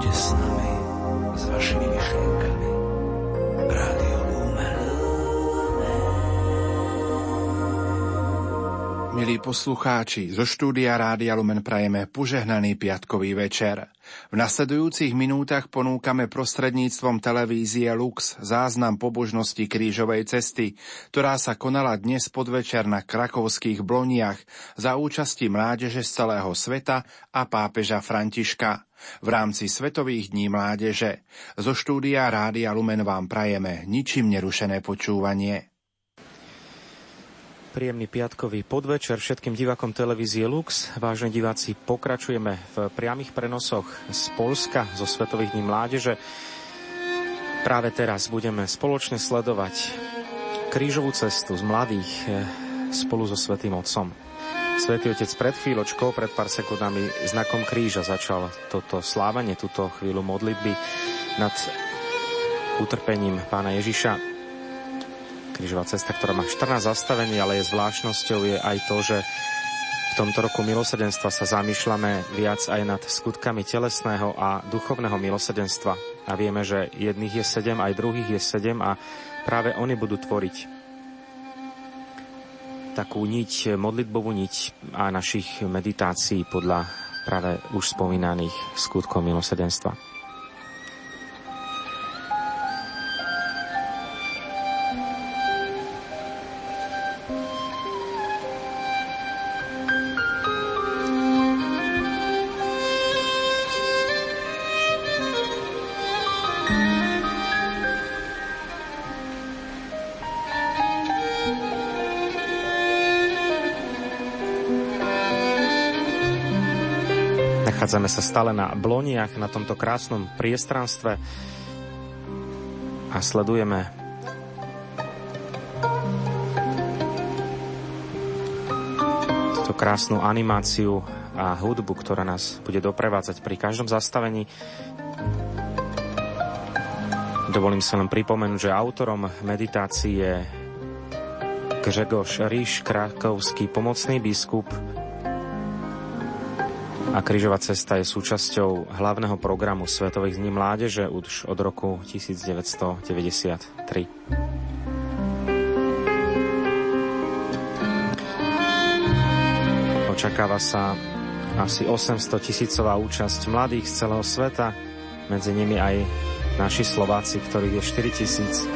Buďte s nami, s vašimi myšlienkami. Rádio Lumen. Milí poslucháči, zo štúdia Rádia Lumen prajeme požehnaný piatkový večer. V nasledujúcich minútach ponúkame prostredníctvom televízie Lux záznam pobožnosti krížovej cesty, ktorá sa konala dnes podvečer na krakovských bloniach za účasti mládeže z celého sveta a pápeža Františka. V rámci Svetových dní mládeže zo štúdia Rádia Lumen vám prajeme ničím nerušené počúvanie. Príjemný piatkový podvečer všetkým divákom televízie Lux. Vážne diváci, pokračujeme v priamých prenosoch z Polska, zo Svetových dní mládeže. Práve teraz budeme spoločne sledovať krížovú cestu z mladých eh, spolu so Svetým Otcom. Svetý Otec pred chvíľočkou, pred pár sekundami znakom kríža začal toto slávenie, túto chvíľu modlitby nad utrpením pána Ježiša krížová cesta, ktorá má 14 zastavení, ale je zvláštnosťou je aj to, že v tomto roku milosedenstva sa zamýšľame viac aj nad skutkami telesného a duchovného milosedenstva. A vieme, že jedných je sedem, aj druhých je sedem a práve oni budú tvoriť takú niť, modlitbovú niť a našich meditácií podľa práve už spomínaných skutkov milosedenstva. Sa stále na Bloniach, na tomto krásnom priestranstve a sledujeme túto krásnu animáciu a hudbu, ktorá nás bude doprevádzať pri každom zastavení. Dovolím sa len pripomenúť, že autorom meditácie je Grzegorz Ríš, krakovský pomocný biskup, a krížová cesta je súčasťou hlavného programu Svetových dní mládeže už od roku 1993. Očakáva sa asi 800 tisícová účasť mladých z celého sveta, medzi nimi aj naši Slováci, ktorých je 4 tisíc.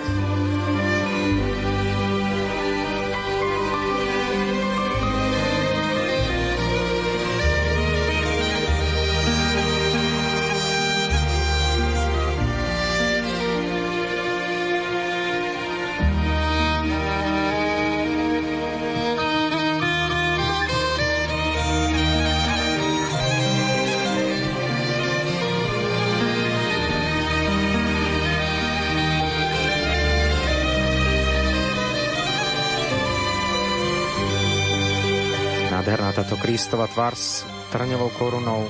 Kristova tvár s trňovou korunou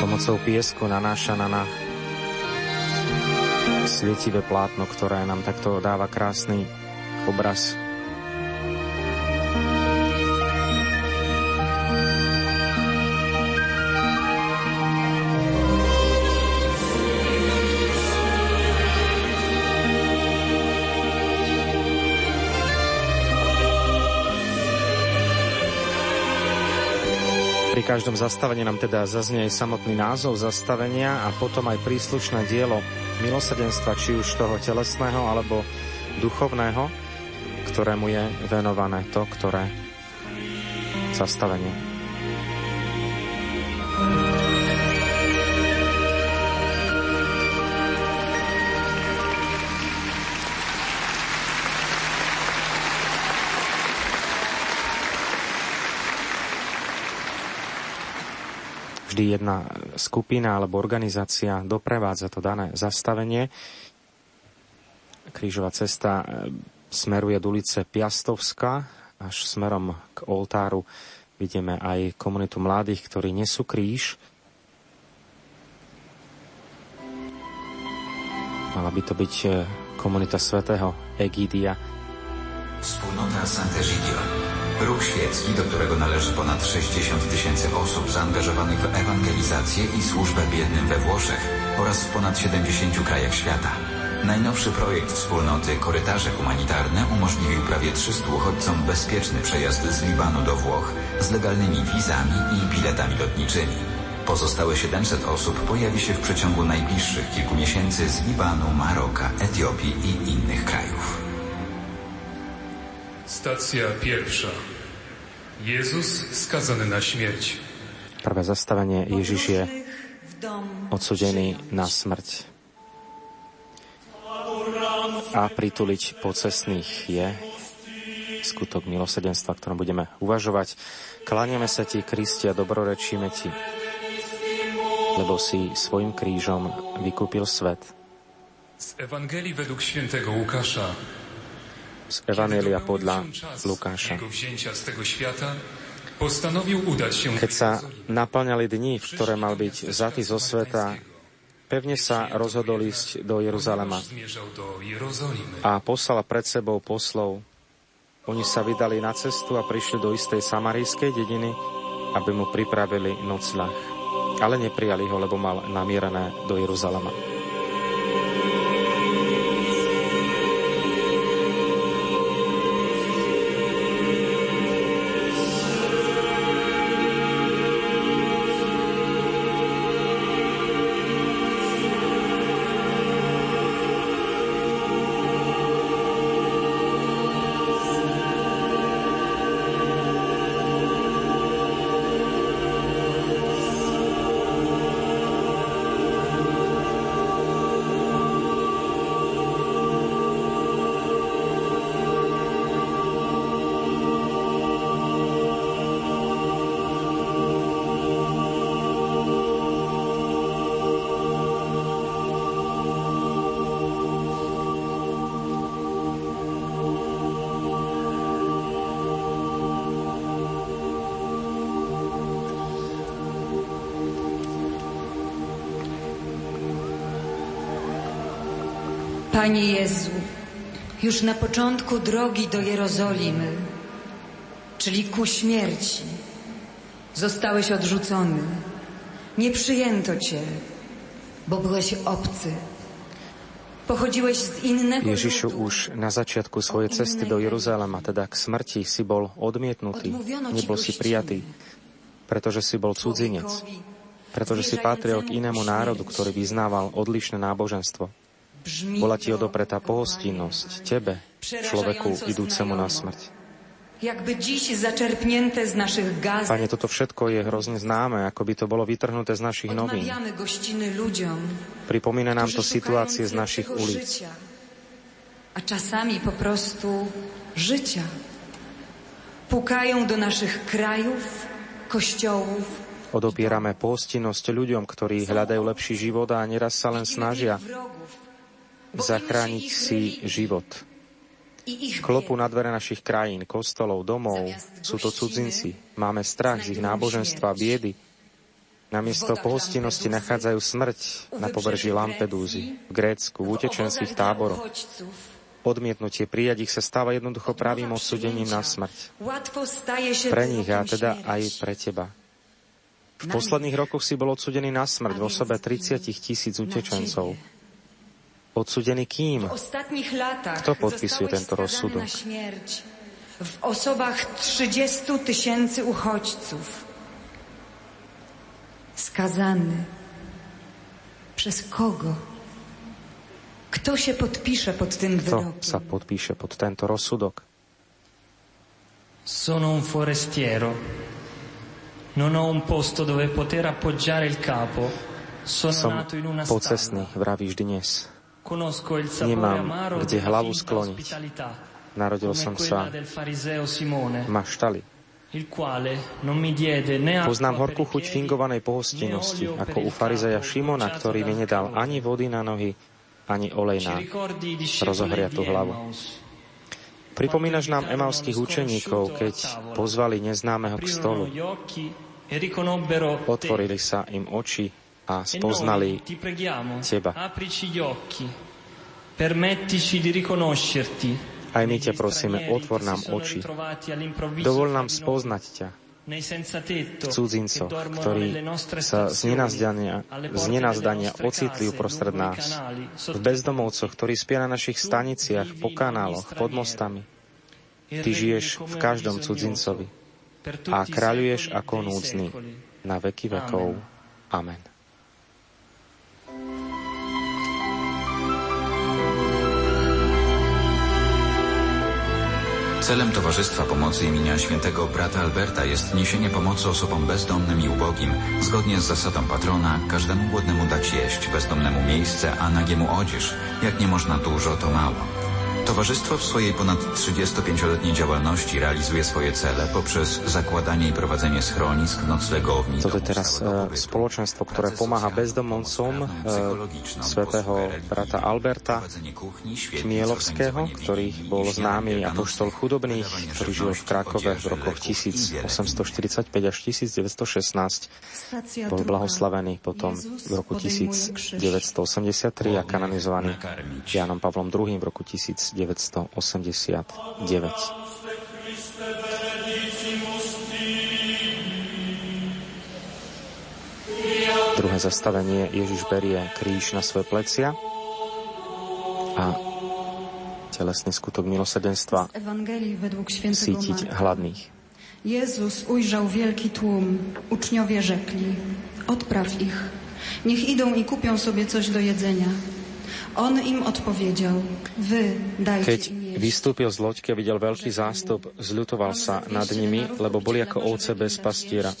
pomocou piesku nanáša na, na svietivé plátno, ktoré nám takto dáva krásny obraz Pri každom zastavení nám teda zaznie aj samotný názov zastavenia a potom aj príslušné dielo milosadenstva, či už toho telesného alebo duchovného, ktorému je venované to, ktoré zastavenie. Vždy jedna skupina alebo organizácia doprevádza to dané zastavenie. Krížová cesta e, smeruje do ulice Piastovska až smerom k oltáru. Vidíme aj komunitu mladých, ktorí nesú kríž. Mala by to byť e, komunita svätého Egídia. Wspólnota Sant'Egidio Ruch świecki, do którego należy ponad 60 tysięcy osób zaangażowanych w ewangelizację i służbę biednym we Włoszech oraz w ponad 70 krajach świata. Najnowszy projekt wspólnoty Korytarze Humanitarne umożliwił prawie 300 uchodźcom bezpieczny przejazd z Libanu do Włoch z legalnymi wizami i biletami lotniczymi. Pozostałe 700 osób pojawi się w przeciągu najbliższych kilku miesięcy z Libanu, Maroka, Etiopii i innych krajów. Stacja pierwsza. Jezus skazany na śmierć. Prvé zastavenie Ježiš je odsudený na smrť. A prituliť pocestných je skutok milosedenstva, ktorom budeme uvažovať. Klaniame sa ti, Kristi, a dobrorečíme ti, lebo si svojim krížom vykúpil svet. Z Ewangelii według świętego Łukasza. Z Evangelia podľa Lukáša. Keď sa naplňali dni, v ktoré mal byť vzatý zo sveta, pevne sa rozhodol ísť do Jeruzalema a poslal pred sebou poslov. Oni sa vydali na cestu a prišli do istej samarijskej dediny, aby mu pripravili nocľah. Ale neprijali ho, lebo mal namierené do Jeruzalema. Panie Jezu, już na początku drogi do Jerozolimy, czyli ku śmierci, zostałeś odrzucony. Nie przyjęto Cię, bo byłeś obcy. Pochodziłeś z innego Ježišu, už na začiatku svojej cesty do Jeruzalema, teda k smrti, si bol odmietnutý, nebol si prijatý, pretože si bol cudzinec, pretože si patril k inému národu, ktorý vyznával odlišné náboženstvo. Bola ti odopretá pohostinnosť, tebe, človeku idúcemu na smrť. Pane, toto všetko je hrozne známe, ako by to bolo vytrhnuté z našich novín. Pripomína nám to situácie z našich ulic. a czasami po prostu życia. Pukają do naszych krajów, kościołów, Odopierame pohostinnosť ľuďom, ktorí hľadajú lepší život a neraz sa len snažia zachrániť si život. Klopu na dvere našich krajín, kostolov, domov. Sú to cudzinci. Máme strach z ich náboženstva, biedy. Namiesto pohostinnosti nachádzajú smrť na pobreží Lampedúzy, v Grécku, v utečenských táboroch. Odmietnutie prijať ich sa stáva jednoducho pravým odsudením na smrť. Pre nich a teda aj pre teba. V posledných rokoch si bol odsudený na smrť v osobe 30 tisíc utečencov. Odsudený kým? W ostatnich latach Kto podpisuje tento śmierć w osobach 30 tysięcy uchodźców. Skazany. Przez kogo? Kto się podpisze pod tym Kto wyrokiem? sa podpíše pod tento rozsudok? Sono un forestiero. Non ho un posto dove poter appoggiare il capo. Sono Som nato in una pocestný, stalla. vravíš dnes. Nemám kde hlavu finta skloniť. Narodil som sa v maštali. Poznám horkú chuť fingovanej pohostinnosti, ako u farizeja Šimona, ktorý mi dal nedal ani vody na nohy, ani olej na rozohriatú hlavu. Pripomínaš nám emalských učeníkov, keď pozvali neznámeho k stolu. E. Otvorili sa im oči a E spoznali teba. Aj my ťa prosíme, otvor nám oči. Dovol nám spoznať ťa v cudzincoch, ktorí sa z nenazdania, z nenazdania ocitli uprostred nás, v bezdomovcoch, ktorí spia na našich staniciach, po kanáloch, pod mostami. Ty žiješ v každom cudzincovi a kráľuješ ako núdzny na veky vekov. Amen. Celem Towarzystwa Pomocy imienia świętego brata Alberta jest niesienie pomocy osobom bezdomnym i ubogim. Zgodnie z zasadą patrona, każdemu głodnemu dać jeść, bezdomnemu miejsce, a nagiemu odzież. Jak nie można dużo, to mało. Towarzystwo w swojej ponad 35-letniej działalności realizuje swoje cele poprzez zakładanie i prowadzenie schronisk, noclegowni, Toto je teraz e, spoločenstvo, ktoré pomáha bezdomovcom e, svätého brata Alberta Chmielovského, ktorý bol známy apoštol chudobných, ktorý žil v Krakove v rokoch 1845 až 1916. Bol blahoslavený potom v roku 1983 a kanonizovaný Jánom Pavlom II v roku 1989. Druhé zastavenie Ježiš berie kríž na svoje plecia a telesný skutok milosrdenstva sítiť hladných. Jezus ujrzał wielki tłum. Uczniowie rzekli: Odpraw ich. Niech idą i kupią sobie coś do jedzenia. On im odpowiedział: Wy dajcie Keď vystúpil z loďky a videl veľký zástup, zľutoval sa nad nimi, lebo boli ako ovce bez pastiera.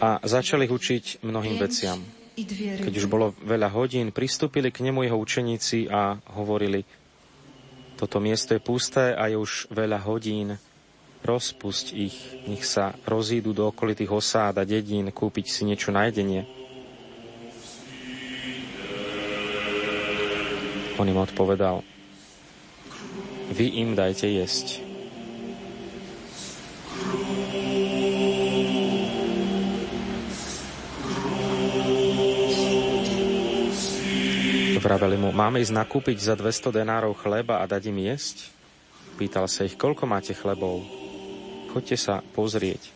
A začali ich učiť mnohým veciam. Keď už bolo veľa hodín, pristúpili k nemu jeho učeníci a hovorili, toto miesto je pusté a je už veľa hodín, rozpusť ich, nech sa rozídu do okolitých osád a dedín kúpiť si niečo na jedenie. On im odpovedal, vy im dajte jesť. Vraveli mu, máme ísť nakúpiť za 200 denárov chleba a dať im jesť? Pýtal sa ich, koľko máte chlebov? Choďte sa pozrieť.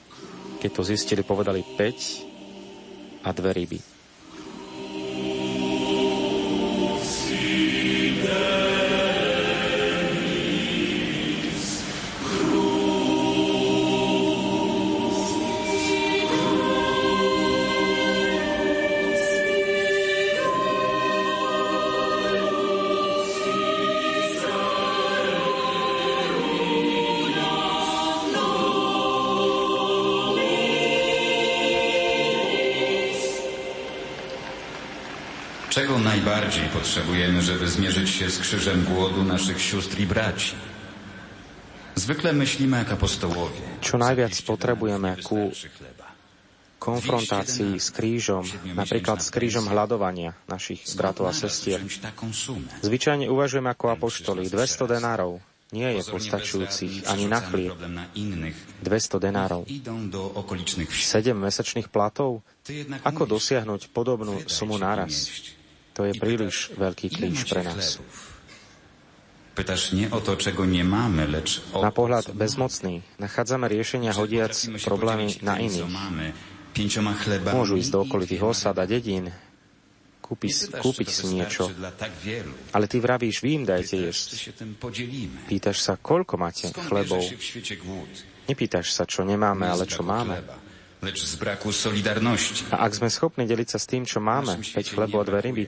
Keď to zistili, povedali 5 a dve ryby. Czego najbardziej potrzebujemy, żeby zmierzyć się z krzyżem głodu naszych sióstr i braci? Zwykle myślimy jak apostołowie. Čo najviac 200 potrebujeme ku konfrontácii s krížom, napríklad s krížom hľadovania našich bratov a sestier. Zvyčajne uvažujeme ako apoštoli. 200 denárov nie je postačujúcich ani na chlieb. problem na innych. 200 denárov. Idą do okolicznych wsi. 7 mesačných platov? Ako dosiahnuť podobnú sumu naraz? To je príliš veľký kríž pre nás. Pytasz nie o to, czego nie mamy, lecz o Na pohľad bezmocný nachádzame riešenia hodiac problémy na iných. Môžu ísť do okolitých osad a dedín, kúpiť, kúpiť si niečo, ale ty vravíš, vy im dajte jesť. Pýtaš sa, koľko máte chlebov. Nepýtaš sa, čo nemáme, ale čo máme. A ak sme schopní deliť sa s tým, čo máme, 5 chlebov a dve ryby,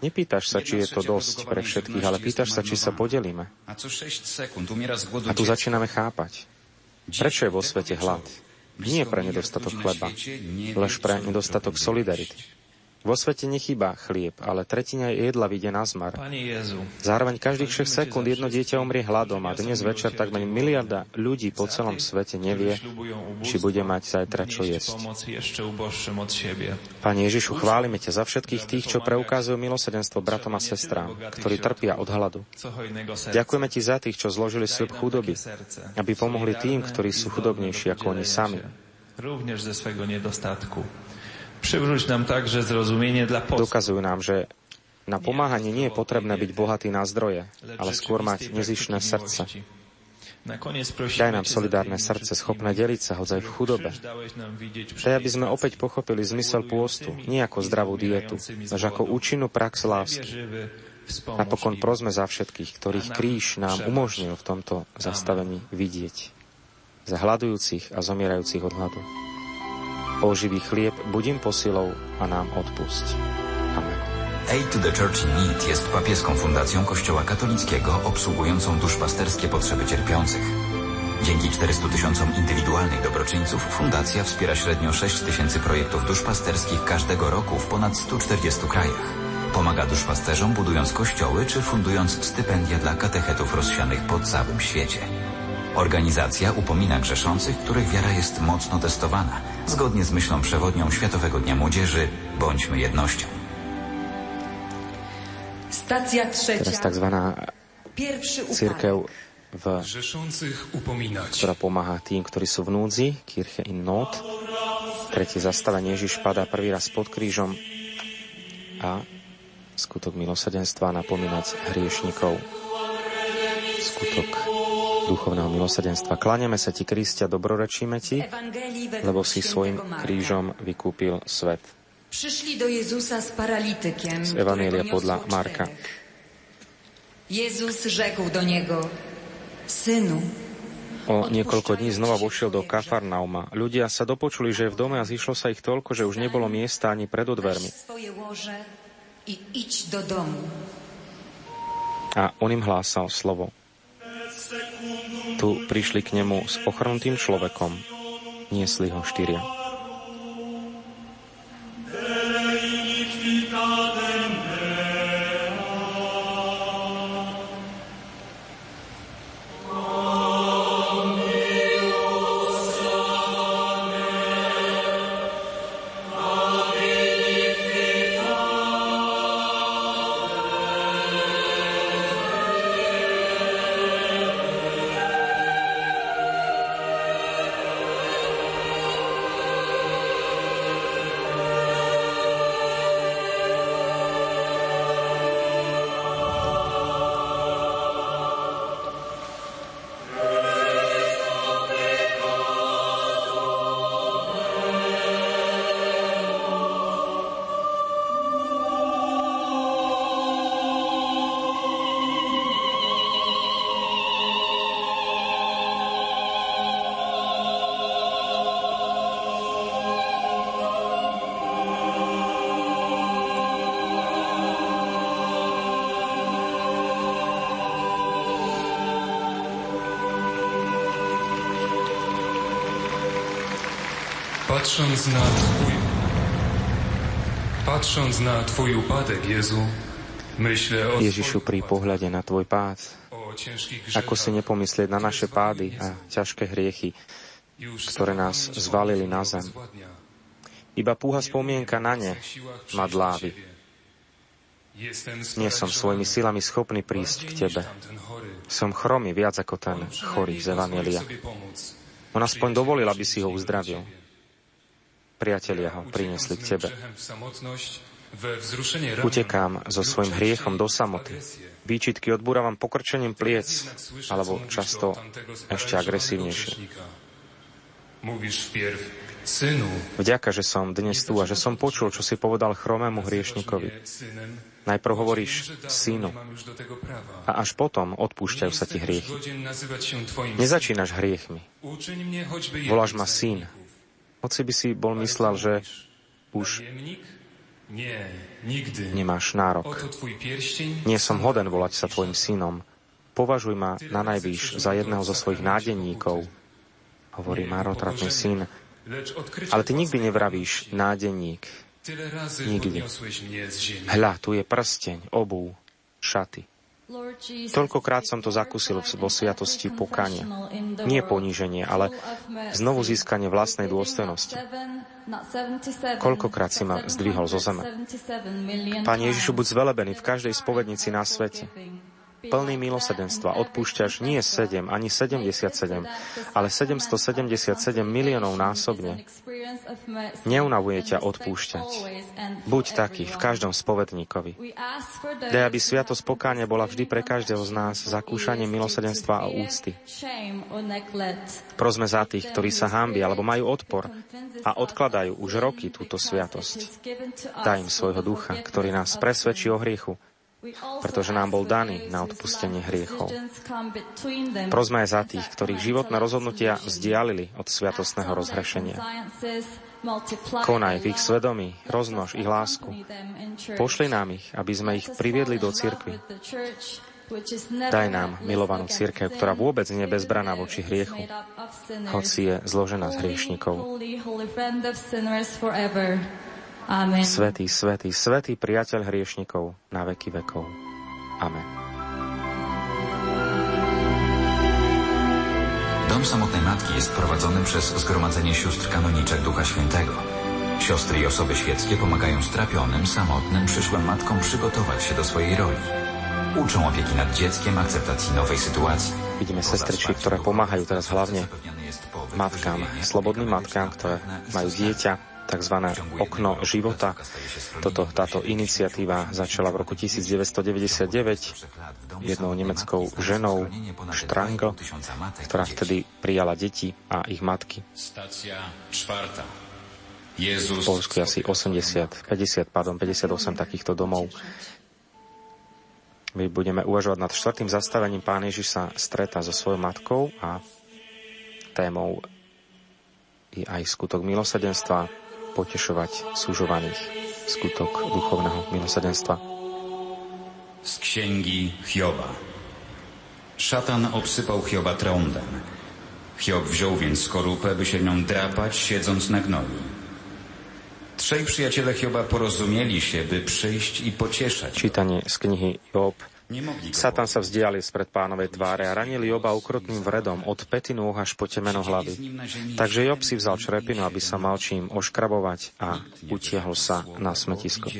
nepýtaš sa, či je to dosť pre všetkých, ale pýtaš sa, či sa podelíme. A co 6 sekund umiera z głodu A tu začíname chápať. Prečo je vo svete hlad? Nie pre nedostatok chleba, lež pre nedostatok solidarity. Vo svete nechýba chlieb, ale tretina jedla vyjde na zmar. Zároveň každých 6 sekúnd jedno dieťa umrie hladom a dnes večer takmer miliarda ľudí po celom svete nevie, či bude mať zajtra čo jesť. Pane Ježišu, chválime ťa za všetkých tých, čo preukazujú milosrdenstvo bratom a sestrám, ktorí trpia od hladu. Ďakujeme Ti za tých, čo zložili sľub chudoby, aby pomohli tým, ktorí sú chudobnejší ako oni sami. Również ze swego niedostatku. Dokazujú nám, že Na pomáhanie nie je potrebné byť bohatý na zdroje, ale skôr mať nezišné srdce. Daj nám solidárne srdce, schopné deliť sa, hodzaj v chudobe. Daj, aby sme opäť pochopili zmysel pôstu, nie ako zdravú dietu, až ako účinnú prax lásky. Napokon prosme za všetkých, ktorých kríž nám umožnil v tomto zastavení vidieť. Za hľadujúcich a zomierajúcich od hladu. O živý chlieb budím posilou a nám odpusť. Amen. Aid to the Church in Need jest papieską fundacją Kościoła katolickiego obsługującą duszpasterskie potrzeby cierpiących. Dzięki 400 tysiącom indywidualnych dobroczyńców fundacja wspiera średnio 6 tysięcy projektów duszpasterskich każdego roku w ponad 140 krajach. Pomaga duszpasterzom budując kościoły czy fundując stypendia dla katechetów rozsianych po całym świecie. Organizacja upomina grzeszących, których wiara jest mocno testowana, zgodnie z myślą przewodnią Światowego Dnia Młodzieży Bądźmy jednością. Stacja trzecia. Teraz tzv. Pierwszy církev, upadek. v, Grzeszących upominać. ktorá pomáha tým, ktorí sú v núdzi, Kirche in Not. Tretie zastavenie Ježiš padá prvý raz pod krížom a skutok milosadenstva napomínať hriešnikov. Skutok duchovného milosadenstva. Kláňame sa ti, Kristia, dobrorečíme ti, lebo si svojim krížom vykúpil svet. Przyszli do Jezusa z którego podľa Marka. Jezus rzekł do niego, synu, O niekoľko dní znova vošiel do Kafarnauma. Ľudia sa dopočuli, že je v dome a zišlo sa ich toľko, že už nebolo miesta ani pred weź dvermi. swoje łoże i idź do domu. A on im hlásal slovo. Tu prišli k nemu s ochrnutým človekom. Niesli ho štyria. Patrząc na Twój... Patrząc na Twój upadek, Jezu, myślę o, Ježišu, pri pohľade na Tvoj pád, ako si nepomyslieť na naše pády a ťažké hriechy, ktoré nás zvalili na zem. Iba púha spomienka na ne ma dlávi. Nie som svojimi silami schopný prísť k Tebe. Som chromý viac ako ten chorý z Evangelia. On aspoň dovolil, aby si ho uzdravil. Priatelia ho priniesli k Tebe. Utekám so svojim hriechom do samoty. Výčitky odbúravam pokrčením pliec, alebo často ešte agresívnejšie. Vďaka, že som dnes tu a že som počul, čo si povedal chromému hriešnikovi. Najprv hovoríš synu a až potom odpúšťajú sa ti hriechy. Nezačínaš hriechmi. Voláš ma syn. Hoci by si bol myslel, že už nemáš nárok. Nie som hoden volať sa tvojim synom. Považuj ma na najvýš za jedného zo svojich nádenníkov, hovorí marotratný syn. Ale ty nikdy nevravíš nádenník. Ziemi. Hľa, tu je prsteň, obú, šaty. Toľkokrát som to zakusil vo sviatosti pokania. Nie poníženie, ale znovu získanie vlastnej dôstojnosti. Koľkokrát si ma zdvihol zo zeme. Pane Ježišu, buď zvelebený v každej spovednici na svete. Plný milosedenstva, odpúšťaš nie 7 ani 77, ale 777 miliónov násobne. Neunavuje ťa odpúšťať. Buď taký v každom spovedníkovi. Daj, aby sviatosť pokáňa bola vždy pre každého z nás zakúšaním milosedenstva a úcty. Prosme za tých, ktorí sa hámbi alebo majú odpor a odkladajú už roky túto sviatosť. Daj im svojho ducha, ktorý nás presvedčí o hriechu, pretože nám bol daný na odpustenie hriechov. Prosme aj za tých, ktorých životné rozhodnutia vzdialili od sviatostného rozhrešenia. Konaj v ich svedomí, rozmnož ich lásku. Pošli nám ich, aby sme ich priviedli do cirkvy. Daj nám milovanú církev, ktorá vôbec nie je bezbraná voči hriechu, hoci je zložená z hriešnikov. Amen. Svetý, svetý, svetý priateľ hriešnikov na veky vekov. Amen. Dom samotnej matki jest prowadzony przez Zgromadzenie Sióstr Kanoniczek Ducha Świętego. Siostry i osoby świeckie pomagają strapionym, samotnym, przyszłym matkom przygotować się do swojej roli. Uczą opieki nad dzieckiem, akceptacji nowej sytuacji. Vidíme sestričky, ktoré pomáhajú teraz hlavne matkám, slobodným matkám, ktoré majú dieťa, tzv. okno života. Toto, táto iniciatíva začala v roku 1999 jednou nemeckou ženou Strangl, ktorá vtedy prijala deti a ich matky. V Polsku je asi 80, 50, pardon, 58 takýchto domov. My budeme uvažovať nad štvrtým zastavením. Pán Ježiš sa stretá so svojou matkou a témou je aj skutok milosedenstva, potešovať súžovaných, skutok duchovného milosedenstva. Z księgi Hioba. Szatan obsypał Hioba trądem. Hiob wziął więc skorupę, by się nią drapać, siedząc na gnoju. Trzej przyjaciele Hioba porozumieli się, by przyjść i pocieszać. Čítanie z knihy Job. Satan sa vzdialil spred pánovej tváre a ranili oba ukrutným vredom od pety nôh až po temeno hlavy. Takže Job si vzal črepinu, aby sa mal čím oškrabovať a utiahol sa na smetisko.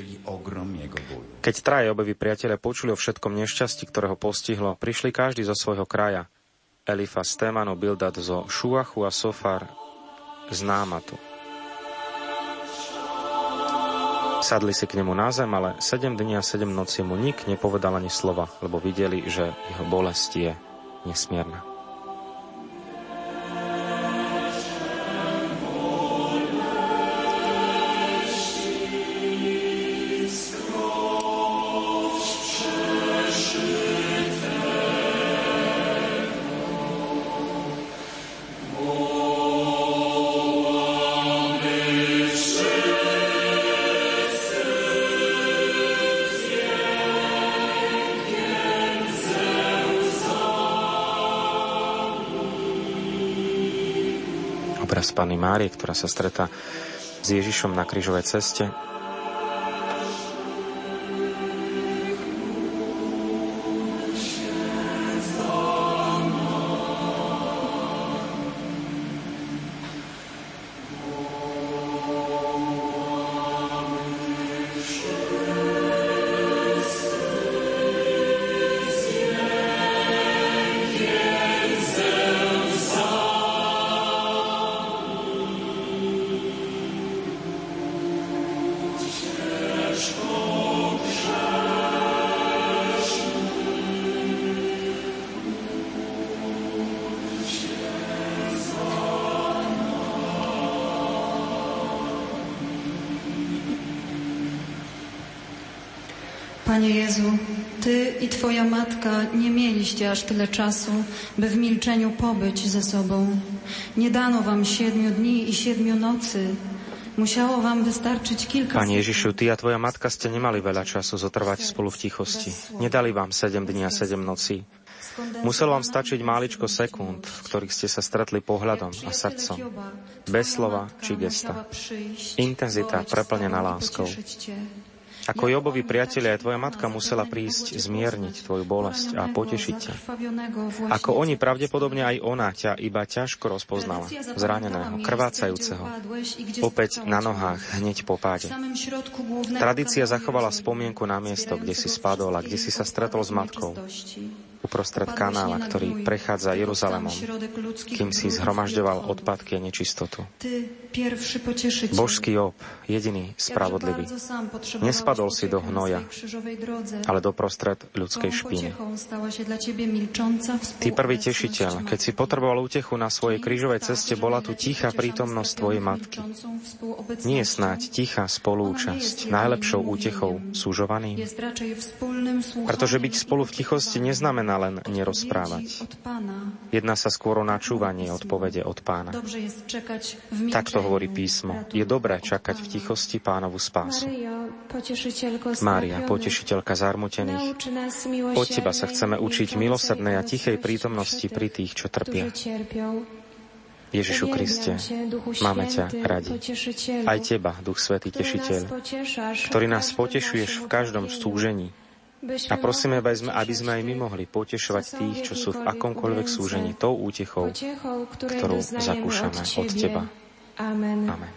Keď traje obevi priatele počuli o všetkom nešťastí, ktoré ho postihlo, prišli každý zo svojho kraja. Elifa z Témanu, Bildad zo Šuachu a Sofar z Námatu. Sadli si k nemu na zem, ale sedem dní a sedem noci mu nik nepovedal ani slova, lebo videli, že jeho bolesť je nesmierna. Obraz Panny Márie, ktorá sa stretá s Ježišom na krížovej ceste. Mieliście aż tyle czasu, by w milczeniu pobyć ze sobą. Nie dano Wam siedmiu dni i siedmiu nocy. Musiało Wam wystarczyć kilka Pane Ježišu, Ty a Tvoja matka ste nemali veľa času zotrvať spolu v tichosti. Nedali vám sedem dní a sedem nocí. Muselo vám stačiť máličko sekúnd, v ktorých ste sa stretli pohľadom a srdcom. Bez slova či gesta. Intenzita preplnená láskou. Ako Jobovi priatelia, aj tvoja matka musela prísť zmierniť tvoju bolesť a potešiť ťa. Ako oni, pravdepodobne aj ona ťa iba ťažko rozpoznala, zraneného, krvácajúceho, opäť na nohách, hneď po páde. Tradícia zachovala spomienku na miesto, kde si spadol a kde si sa stretol s matkou uprostred kanála, ktorý prechádza Jeruzalemom, kým si zhromažďoval odpadky a nečistotu. Božský Job, jediný spravodlivý, nespadol si do hnoja, ale do prostred ľudskej špiny. Ty prvý tešiteľ, keď si potreboval útechu na svojej krížovej ceste, bola tu tichá prítomnosť tvojej matky. Nie snáď tichá spolúčasť. najlepšou útechou súžovaným? Pretože byť spolu v tichosti neznamená neznamená len nerozprávať. Jedná sa skôr o načúvanie odpovede od pána. Takto hovorí písmo. Je dobré čakať v tichosti pánovu spásu. Mária, potešiteľka zarmutených, od teba sa chceme učiť milosrdnej a tichej prítomnosti pri tých, čo trpia. Ježišu Kriste, máme ťa radi. Aj teba, Duch Svetý Tešiteľ, ktorý nás potešuješ v každom stúžení, a prosíme, aby sme, aby sme aj my mohli potešovať tých, čo sú v akomkoľvek súžení tou útechou, ktorú zakúšame od Teba. Amen. Amen.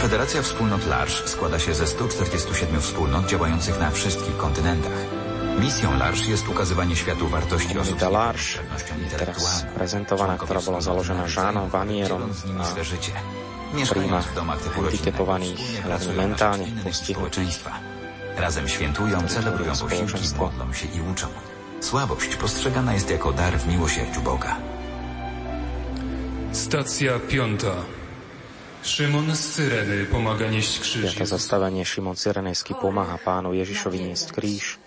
Federacja Wspólnot Larsz składa się ze 147 wspólnot działających na wszystkich kontynentach. Misją Larsz jest ukazywanie światu wartości osób Komunita Larsz, teraz prezentovaná, ktorá bola založená Žánom Vanierom a príjma handicapovaných, hlavne mentálne postihnutých. Razem świętują, celebrują posiłki, modlą się i uczą. Słabość postrzegana jest jako dar w miłosierdziu Boga. Stacja piąta. Szymon z Cyreny pomaga nieść krzyż. Piaté zastavenie Šimon Cyrenejský pomáha pánu Ježišovi niesť kríž.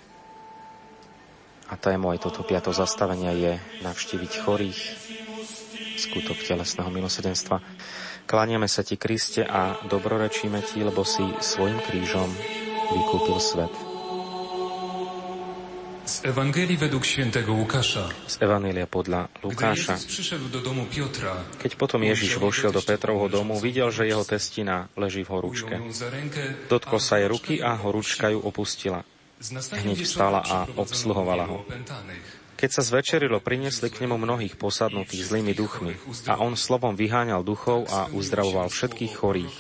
A tému aj toto piato zastavenia je navštíviť chorých, skutok telesného milosedenstva. Kláňame sa Ti, Kriste, a dobrorečíme Ti, lebo si svojim krížom vykúpil svet. Z Ewangelii według świętego Łukasza. Z Ewangelia podľa Lukáša. Keď potom Ježiš vošiel do Petrovho domu, videl, že jeho testina leží v horúčke. Dotkol sa jej ruky a horúčka ju opustila. Hneď vstala a obsluhovala ho. Keď sa zvečerilo, priniesli k nemu mnohých posadnutých zlými duchmi a on slovom vyháňal duchov a uzdravoval všetkých chorých,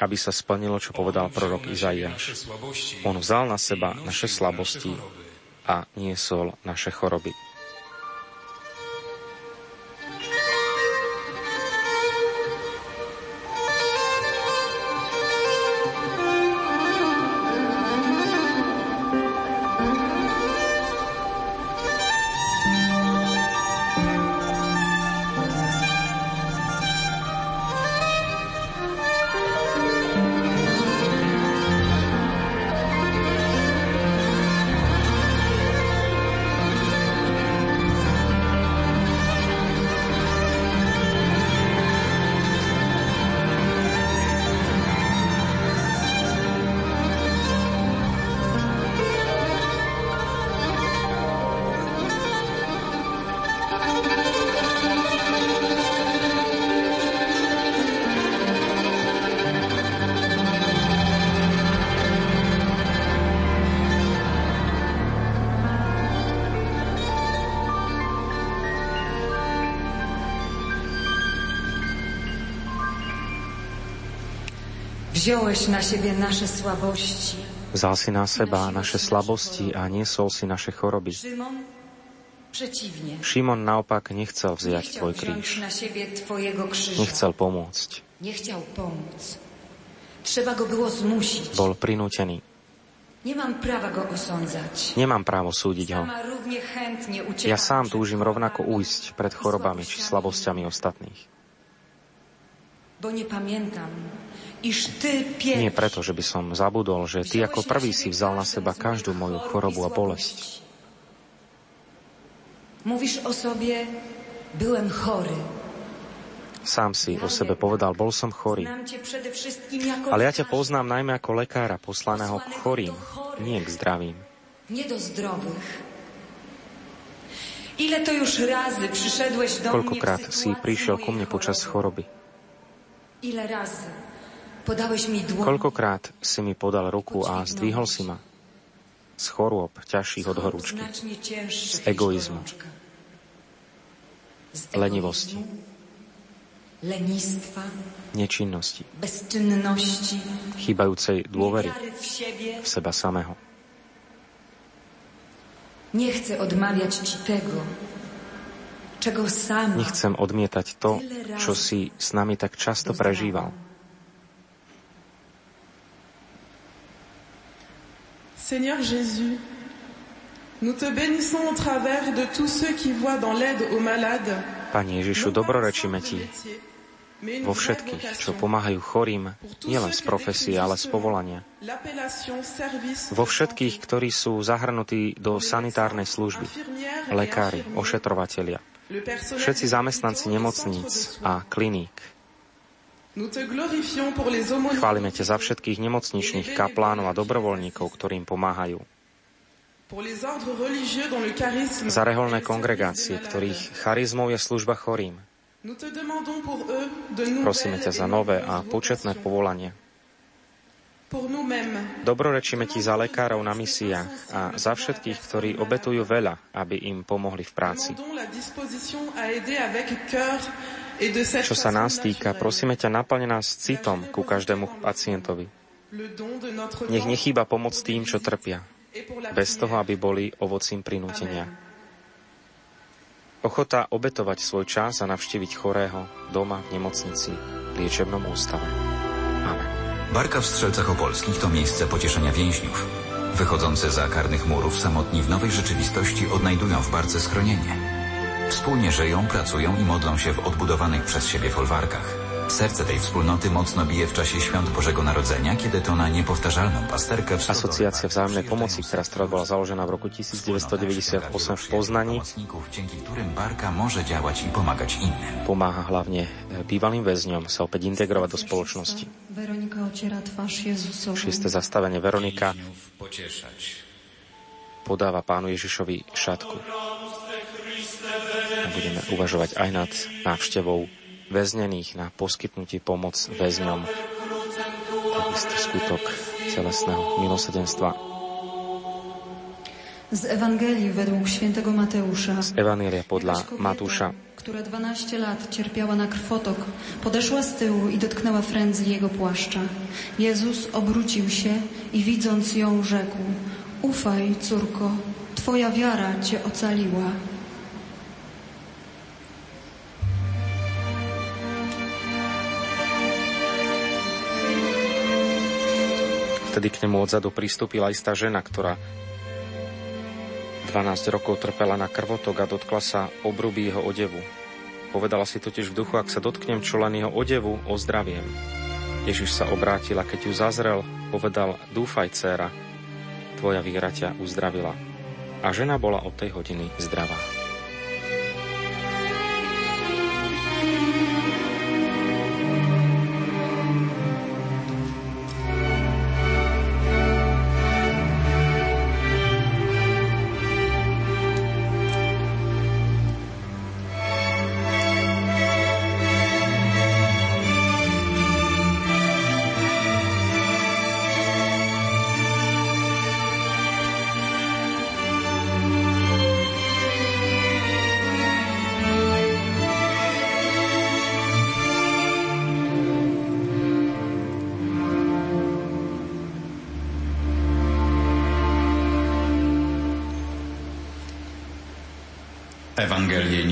aby sa splnilo, čo povedal prorok Izaiáš. On vzal na seba naše slabosti a niesol naše choroby. Wziąłeś na siebie nasze słabości. Vzal si na seba naše slabosti a niesol si naše choroby. Šimon naopak nechcel vziať tvoj kríž. Nechcel pomôcť. Bol prinútený. Nemám právo súdiť ho. Ja sám túžim rovnako ujsť pred chorobami či slabosťami ostatných. Bo nepamiętam, nie preto, že by som zabudol, že ty ako prvý si vzal na seba každú moju chorobu a bolesť. Mówisz o sobie, byłem chory. Sám si o sebe povedal, bol som chorý. Ale ja ťa poznám najmä ako lekára poslaného k chorým, nie k zdravým. Koľkokrát si prišiel ku mne počas choroby? Ile razy? Koľkokrát si mi podal ruku a zdvihol si ma? Z chorôb ťažších od horúčky, z egoizmu. Z lenistwa, nečinnosti, chýbajúcej dôvery v seba samého. Nie chcę odmawiać Ci tego, Nechcem odmietať to, čo si s nami tak často prežíval. Seigneur Jésus, nous te bénissons au travers de tous ceux qui voient dans l'aide aux malades. Pane Ježišu, dobrorečíme Ti. vo všetkých, čo pomáhajú chorým, nielen z profesie, ale z povolania. Vo všetkých, ktorí sú zahrnutí do sanitárnej služby, lekári, ošetrovatelia, všetci zamestnanci nemocníc a kliník. Chválime ťa za všetkých nemocničných kaplánov a dobrovoľníkov, ktorým pomáhajú. Za reholné kongregácie, ktorých charizmou je služba chorým. Prosíme ťa za nové a početné nous-mêmes, Dobrorečíme Ti za lekárov na misiách a za všetkých, ktorí obetujú veľa, aby im pomohli v práci. Čo sa nás týka, prosíme ťa, naplne nás citom ku každému pacientovi. Nech nechýba pomoc tým, čo trpia, bez toho, aby boli ovocím prinútenia. Ochota obetovať svoj čas a navštíviť chorého doma, v nemocnici, v liečebnom ústave. Amen. Barka w Strzelcach Opolskich to miejsce pocieszenia więźniów. Wychodzący za karnych murów samotni w nowej rzeczywistości odnajdują w barce schronienie. Wspólnie żyją, pracują i modlą się w odbudowanych przez siebie folwarkach. Serce tej wspólnoty mocno bije w czasie świąt Bożego Narodzenia, kiedy to na niepowtarzalną pasterkę w pomoci, ktorá stroj bola založená v roku 1998 v Poznaní, pomocników, dzięki którym Barka może działać i pomagać innym. pomáha hlavne e, bývalým väzňom sa opäť integrovať do spoločnosti. Weronika ociera twarz Jezusowi. Šiesté zastavenie Veronika podáva pánu Ježišovi šatku. Budeme uvažovať aj nad návštevou väznených na poskytnutí pomoc väzňom. Takisto skutok celestného milosedenstva. Z Ewangelii według świętego Mateusza. Z Jakaś kobieta, Matúša która 12 lat cierpiała na krwotok, podeszła z tyłu i dotknęła frędzli jego płaszcza. Jezus obrócił się i widząc ją rzekł: Ufaj, córko, twoja wiara cię ocaliła. Vtedy k nemu odzadu pristúpila istá žena, ktorá 12 rokov trpela na krvotok a dotkla sa obruby jeho odevu. Povedala si totiž v duchu, ak sa dotknem čo len jeho odevu, ozdraviem. Ježiš sa obrátil keď ju zazrel, povedal, dúfaj, dcéra, tvoja víra ťa uzdravila. A žena bola od tej hodiny zdravá.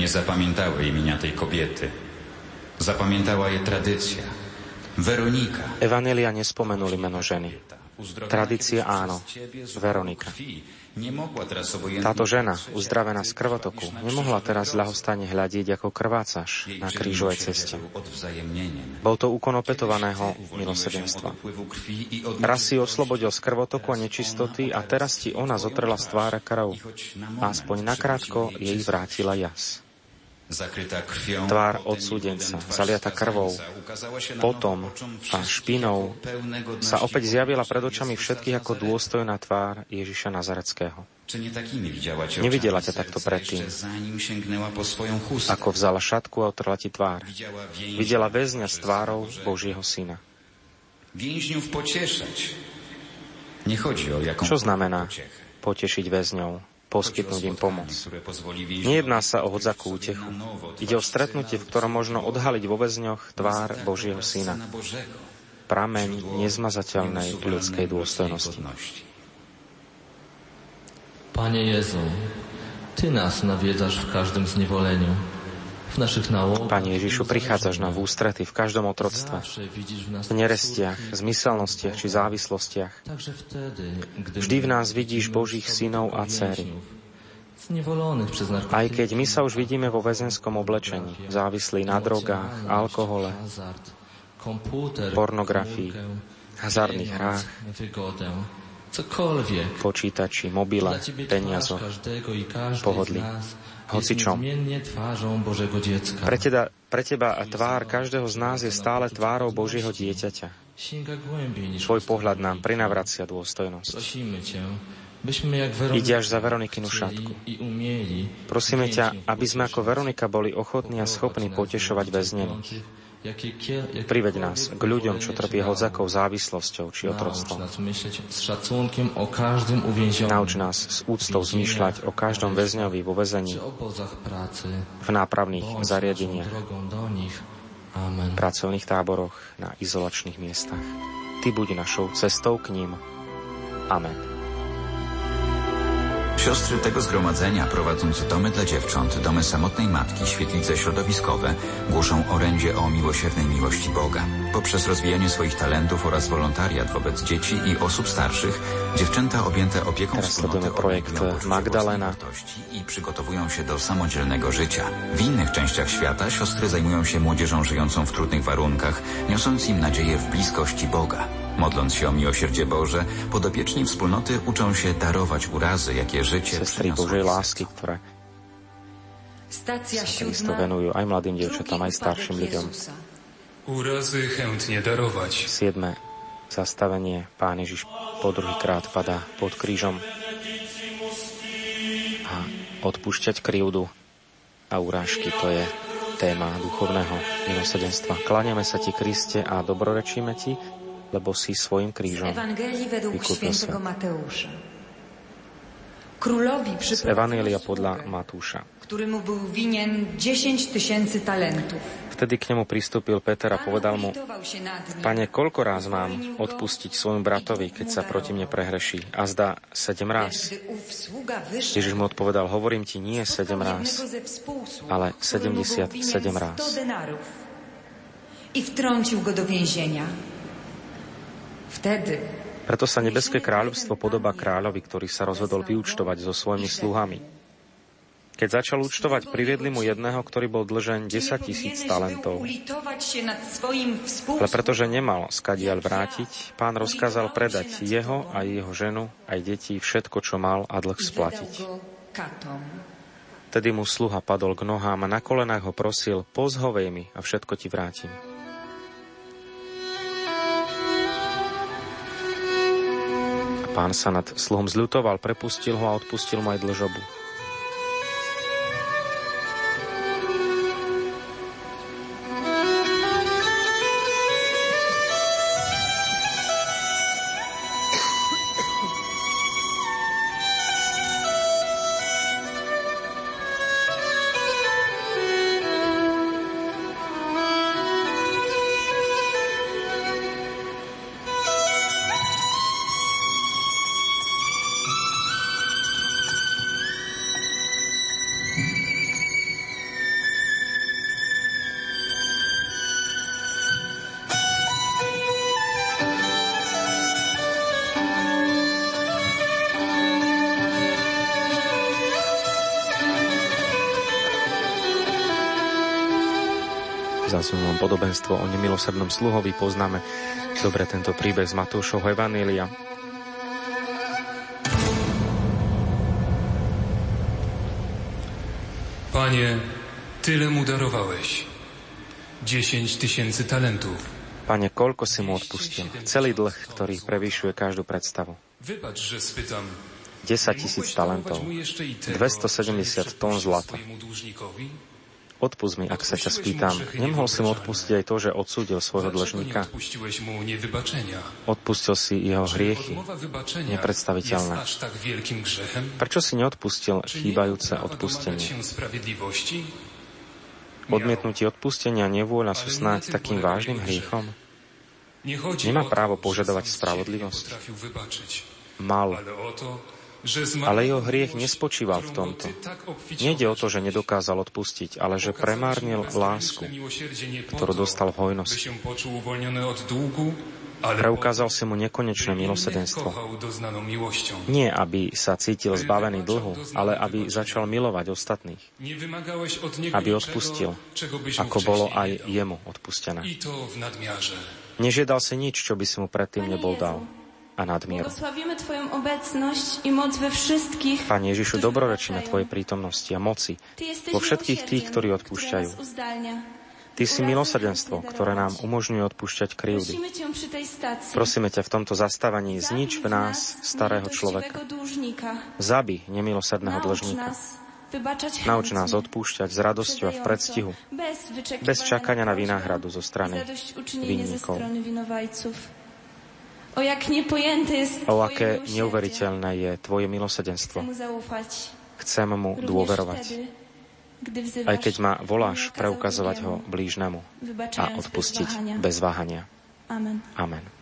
Nie zapamiętały imienia tej kobiety. Zapamiętała je tradycja. Weronika. Evanelia nespomenuli meno ženy. Tradícia áno, Veronika. Táto žena, uzdravená z krvotoku, nemohla teraz ľahostane hľadiť, ako krvácaš na krížovej ceste. Bol to úkon opetovaného milosrdenstva. Raz si oslobodil z krvotoku a nečistoty a teraz ti ona zotrela z tvára krv. Aspoň nakrátko jej vrátila jas. Tvár odsúdenca, zaliata krvou, potom a špinou sa opäť zjavila pred očami všetkých ako dôstojná tvár Ježiša Nazareckého. Nevidela ťa takto predtým. Ako vzala šatku a otrla ti tvár. Videla väzňa s tvárou Božieho syna. Čo znamená potešiť väzňov, poskytnúť im pomoc? Nejedná sa o hodzakú útechu. Ide o stretnutie, v ktorom možno odhaliť vo väzňoch tvár Božieho syna. Prameň nezmazateľnej ľudskej dôstojnosti. Panie Jezu, Ty nás nawiedzasz w każdym zniewoleniu. Pane Ježišu, prichádzaš nám v ústrety v každom otroctve, v nerestiach, zmyselnostiach či závislostiach. Vždy v nás vidíš Božích synov a dcery. Aj keď my sa už vidíme vo väzenskom oblečení, závislí na drogách, alkohole, pornografii, hazardných hrách, počítači, mobile, peniazoch, pohodli, hocičom. Pre teba, pre teba tvár každého z nás je stále tvárou Božieho dieťaťa. Svoj pohľad nám prinavracia dôstojnosť. Ide až za Veronikinu šatku. Prosíme ťa, aby sme ako Veronika boli ochotní a schopní potešovať väznených Priveď nás k ľuďom, čo trpia hodzakou závislosťou či otroctvom. Nauč nás s úctou zmýšľať o každom väzňovi vo väzení, v nápravných zariadeniach, pracovných táboroch, na izolačných miestach. Ty buď našou cestou k ním. Amen. Siostry tego zgromadzenia, prowadząc domy dla dziewcząt, domy samotnej matki, świetlice środowiskowe, głoszą orędzie o miłosiernej miłości Boga. Poprzez rozwijanie swoich talentów oraz wolontariat wobec dzieci i osób starszych, dziewczęta objęte opieką wspólnoty projekt Magdalena i przygotowują się do samodzielnego życia. W innych częściach świata siostry zajmują się młodzieżą żyjącą w trudnych warunkach, niosąc im nadzieję w bliskości Boga. Modląc się o miłosierdzie Boże, podopieczni wspólnoty uczą się darować urazy, jakie życie Sestry Božej lásky, ktoré Kristo venujú aj mladým dievčatám, aj starším ľuďom. Úrazy chętne darovať. Siedme zastavenie. Pán Ježiš po druhýkrát padá pod krížom a odpúšťať krivdu a urážky, to je téma duchovného milosedenstva. Klaniame sa Ti, Kriste, a dobrorečíme Ti, lebo si svojim krížom vykúpil svet. Z Evanielia podľa Matúša. któremu był winien 10 tysięcy talentów. Vtedy k nemu pristúpil Peter a povedal mu, Pane, koľko ráz mám odpustiť svojmu bratovi, keď sa proti mne prehreší? A zdá sedem ráz. Ježiš mu odpovedal, hovorím ti nie sedem ráz, ale 77 ráz. I wtrącił go do więzienia. Wtedy Preto sa nebeské kráľovstvo podobá kráľovi, ktorý sa rozhodol vyúčtovať so svojimi sluhami. Keď začal účtovať, priviedli mu jedného, ktorý bol dlžen 10 tisíc talentov. Ale pretože nemal skadiaľ vrátiť, pán rozkázal predať jeho a jeho ženu, aj deti, všetko, čo mal a dlh splatiť. Tedy mu sluha padol k nohám a na kolenách ho prosil, pozhovej mi a všetko ti vrátim. Pán sa nad sluhom zľutoval, prepustil ho a odpustil mu aj dlžobu. Podobenstvo o nemilosrdnom sluhovi poznáme dobre tento príbeh z Matúšovho Evanília. Panie, tyle mu darowałeś. 10 tysięcy talentów. Pane, koľko si mu odpustil? Celý dlh, ktorý prevyšuje každú predstavu. Wybacz, że spytam. 10 tisíc talentov, 270 tón zlata. Odpust mi, ak sa ťa spýtam. Nemohol si mu odpustiť aj to, že odsúdil svojho dlžníka? Odpustil si jeho hriechy, nepredstaviteľné. Prečo si neodpustil chýbajúce odpustenie? Odmietnutie odpustenia nevôľa sú snáď takým vážnym hriechom? Nemá právo požadovať spravodlivosť? Mal, ale jeho hriech nespočíval v tomto. Nede o to, že nedokázal odpustiť, ale že premárnil lásku, ktorú dostal v hojnosti. Preukázal si mu nekonečné milosedenstvo. Nie, aby sa cítil zbavený dlhu, ale aby začal milovať ostatných. Aby odpustil, ako bolo aj jemu odpustené. Nežiadal si nič, čo by si mu predtým nebol dal a nadmieru. Pane Ježišu, dobrorečíme Tvojej prítomnosti a moci vo všetkých tých, ktorí odpúšťajú. Ty si milosrdenstvo, ktoré nám umožňuje odpúšťať krivdy. Prosíme ťa v tomto zastávaní znič v nás starého človeka. Zabi nemilosrdného dlžníka. Nauč nás odpúšťať s radosťou a v predstihu, bez čakania na vynáhradu zo strany vinníkov. O, aké neuveriteľné je Tvoje milosedenstvo. Chcem mu dôverovať. Aj keď ma voláš preukazovať ho blížnemu a odpustiť bez váhania. Amen. Amen.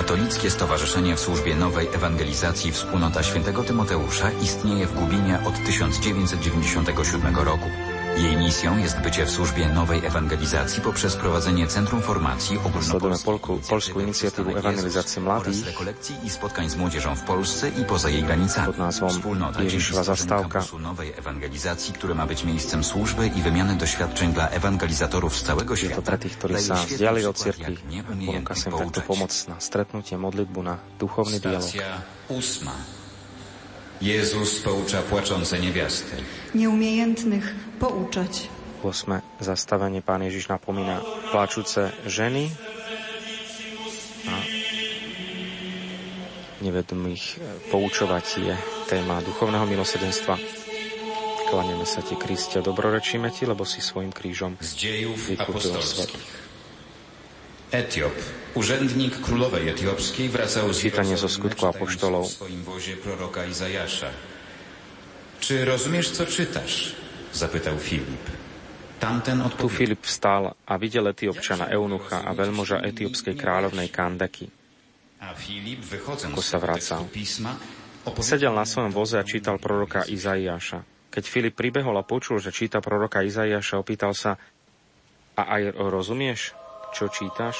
Katolickie Stowarzyszenie w służbie nowej ewangelizacji Wspólnota Świętego Tymoteusza istnieje w Gubinie od 1997 roku. Jej misją jest bycie w służbie nowej ewangelizacji poprzez prowadzenie Centrum Formacji Ogólnopolskiej polską inicjatywę ewangelizacji mladých rekolekcji i spotkań z młodzieżą w Polsce i poza jej granicami. Pod nazwą Wspólnota Ježišova zastávka nowej ewangelizacji, które ma być miejscem służby i wymiany doświadczeń dla ewangelizatorów z całego świata. To tých, ktorí sa vzdiali od cirkvi. Ponúka sa im takto pomoc na stretnutie, modlitbu, na duchovný dialog. Ósma. Jezus poucza płaczące niewiasty. Nieumiejętnych pouczać. Osme zastavenie Pán Ježiš napomína plačúce ženy a nevedomých poučovať je téma duchovného milosedenstva. Klanieme sa ti, Kriste, dobrorečíme ti, lebo si svojim krížom vykúpil svetých. Etiop, urzędnik królowej etiopskiej wracał z Czytanie zo skutku apoštolov. w swoim wozie proroka Izajasza. Czy rozumiesz, co czytasz? Zapytał Filip. Tu. Filip vstal a videl Etiopčana Eunucha a veľmoža etiopskej kráľovnej Kandaky. Ako sa vracal. Sedel na svojom voze a čítal proroka Izaiáša. Keď Filip pribehol a počul, že číta proroka Izaiáša, opýtal sa, a aj rozumieš, čo čítaš?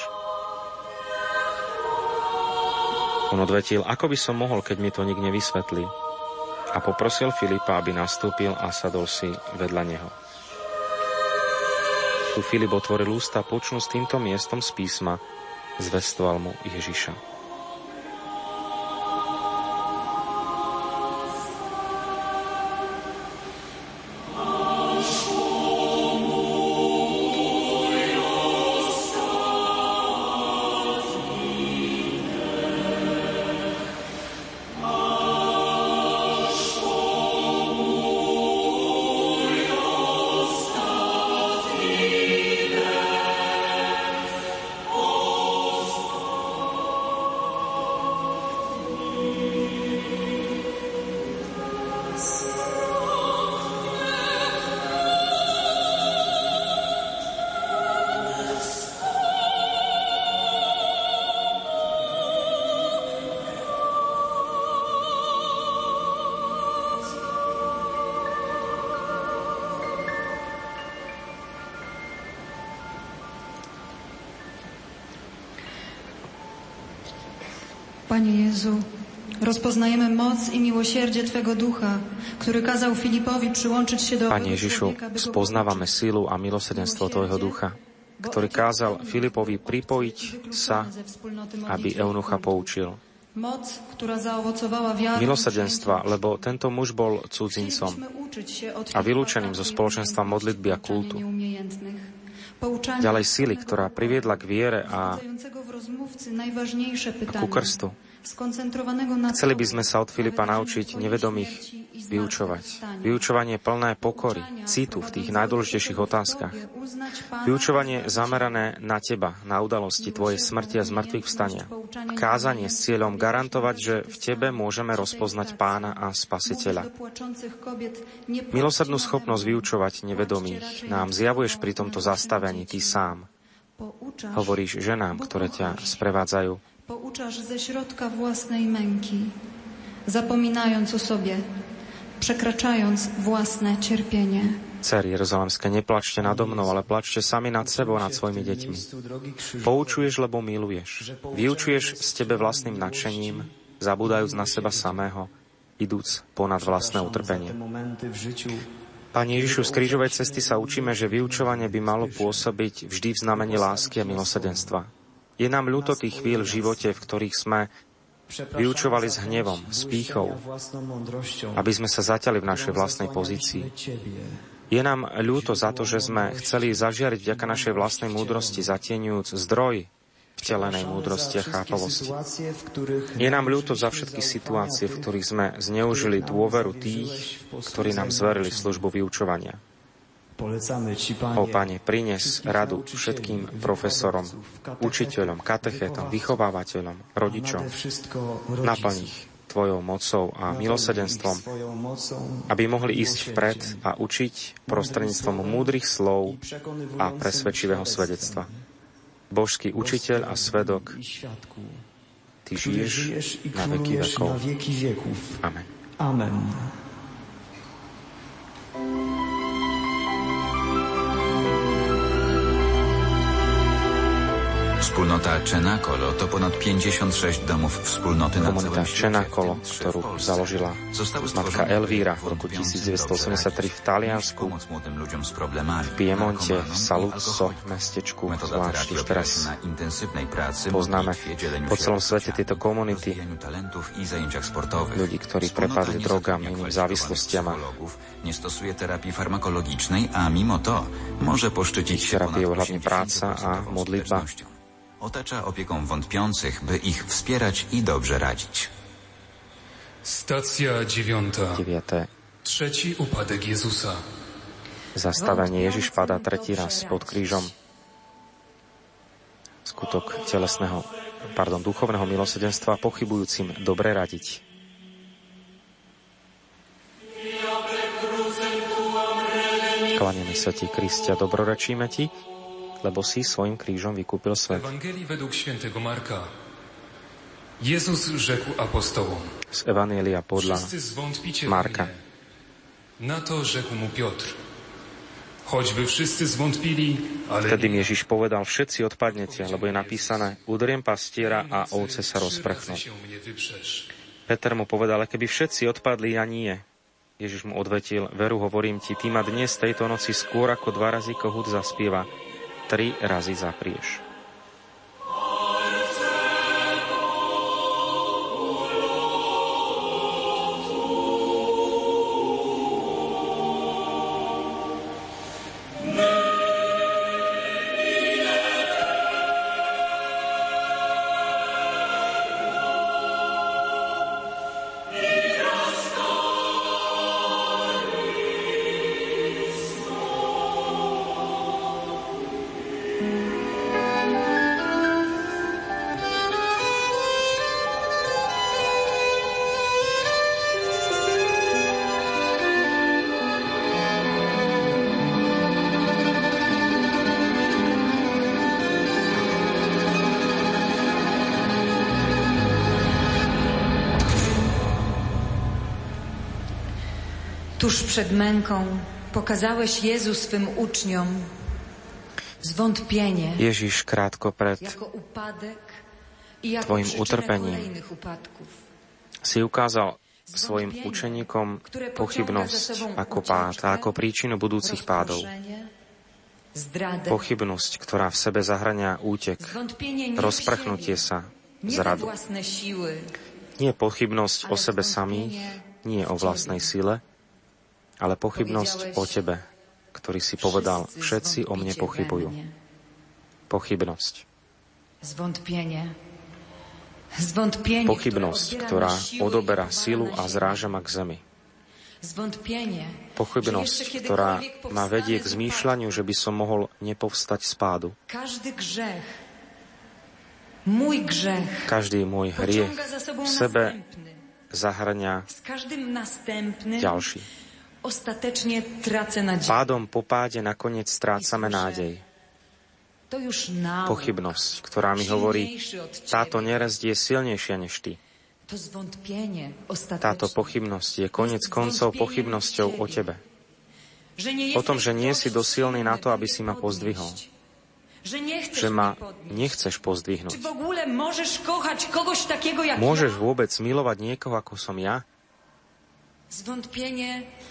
On odvetil, ako by som mohol, keď mi to nik nevysvetlí. A poprosil Filipa, aby nastúpil a sadol si vedľa neho. Tu Filip otvoril ústa, počnú s týmto miestom z písma, zvestoval mu Ježiša. Panie Jezu, rozpoznajemy moc i miłosierdzie Twego Ducha, który kazał Filipowi przyłączyć się do obozu Ježišu, spoznávame sílu a milosrdenstvo Tvojho ducha, ktorý kázal Filipovi pripojiť sa, aby Eunucha poučil. Milosedenstva, lebo tento muž bol cudzincom a vylúčeným zo spoločenstva modlitby a kultu. Ďalej sily, ktorá priviedla k viere a, a ku krstu. Chceli by sme sa od Filipa naučiť nevedomých vyučovať. Vyučovanie plné pokory, citu v tých najdôležitejších otázkach. Vyučovanie zamerané na teba, na udalosti tvojej smrti a zmrtvých vstania. Kázanie s cieľom garantovať, že v tebe môžeme rozpoznať pána a spasiteľa. Milosrdnú schopnosť vyučovať nevedomých nám zjavuješ pri tomto zastavení ty sám. Hovoríš ženám, ktoré ťa sprevádzajú pouczasz ze środka własnej męki, zapominając o sobie, przekraczając własne cierpienie. Cer Jeruzalemské, neplačte nado mnou, ale plačte sami nad sebou, nad svojimi deťmi. Poučuješ, lebo miluješ. Vyučuješ s tebe vlastným nadšením, zabúdajúc na seba samého, idúc ponad vlastné utrpenie. Pane Ježišu, z krížovej cesty sa učíme, že vyučovanie by malo pôsobiť vždy v znamení lásky a milosedenstva. Je nám ľúto tých chvíľ v živote, v ktorých sme vyučovali s hnevom, s pýchou, aby sme sa zaťali v našej vlastnej pozícii. Je nám ľúto za to, že sme chceli zažiariť vďaka našej vlastnej múdrosti, zatieňujúc zdroj vtelenej múdrosti a chápavosti. Je nám ľúto za všetky situácie, v ktorých sme zneužili dôveru tých, ktorí nám zverili službu vyučovania. O Pane, prines radu všetkým profesorom, učiteľom, katechétom, vychovávateľom, rodičom. Naplň ich Tvojou mocou a milosedenstvom, aby mohli ísť vpred a učiť prostredníctvom múdrych slov a presvedčivého svedectva. Božský učiteľ a svedok, Ty žiješ na veky vekov. Amen. Amen. Wspólnota Czenakolo to ponad 56 domów wspólnoty na Komunita Czenakolo, ktorú založila matka Elvíra v roku 1983 v Taliansku, v Piemonte, v Saluzzo, mestečku, zvlášť už teraz poznáme po celom svete tieto komunity? ľudí, ktorí prepadli drogám, iným závislostiam a nestosuje terapii farmakologicznej, a mimo to może poszczycić się terapiou hlavne práca a modlitba otacza opieką wątpiących, by ich wspierać i dobrze radzić. Stacja dziewiąta. Dziewiate. Trzeci upadek Jezusa. Zastavenie Ježiš padá tretí raz pod krížom. Skutok telesného, pardon, duchovného milosedenstva pochybujúcim dobre radiť. Klanieme sa ti, Kristia, dobrorečíme ti, lebo si svojim krížom vykúpil svet. Jezus rzekł apostołom. Z Ewangelia podľa Marka. Na to rzekł mu Piotr. Choćby wszyscy zwątpili, ale... Vtedy mi Ježiš povedal, všetci odpadnete, lebo je napísané, udriem pastiera a ovce sa rozprchnú. Peter mu povedal, keby všetci odpadli, ja nie. Ježiš mu odvetil, veru hovorím ti, ty ma dnes tejto noci skôr ako dva razy kohút zaspieva tri razy zaprieš. Tuż przed męką. Pokazałeś Jezu swym uczniom. Zwątpienie Ježiš krátko pred tvojim utrpením. si ukázal svojim učeníkom pochybnosť ako pád a ako príčinu budúcich pádov. Pochybnosť, ktorá v sebe zahrania útek, rozprchnutie sa, zradu. Nie pochybnosť o sebe samých, nie o vlastnej sile, ale pochybnosť o tebe, ktorý si povedal, všetci o mne pochybujú. Pochybnosť. Pochybnosť, ktorá odoberá silu a zráža ma k zemi. Pochybnosť, ktorá ma vedie k zmýšľaniu, že by som mohol nepovstať z pádu. Každý môj hriech v sebe zahrania ďalší. Pádom po páde nakoniec strácame nádej. Pochybnosť, ktorá mi hovorí, táto nerezť je silnejšia než ty. Táto pochybnosť je konec koncov pochybnosťou o tebe. O tom, že nie si dosilný na to, aby si ma pozdvihol. Že ma nechceš pozdvihnúť. Môžeš vôbec milovať niekoho, ako som ja?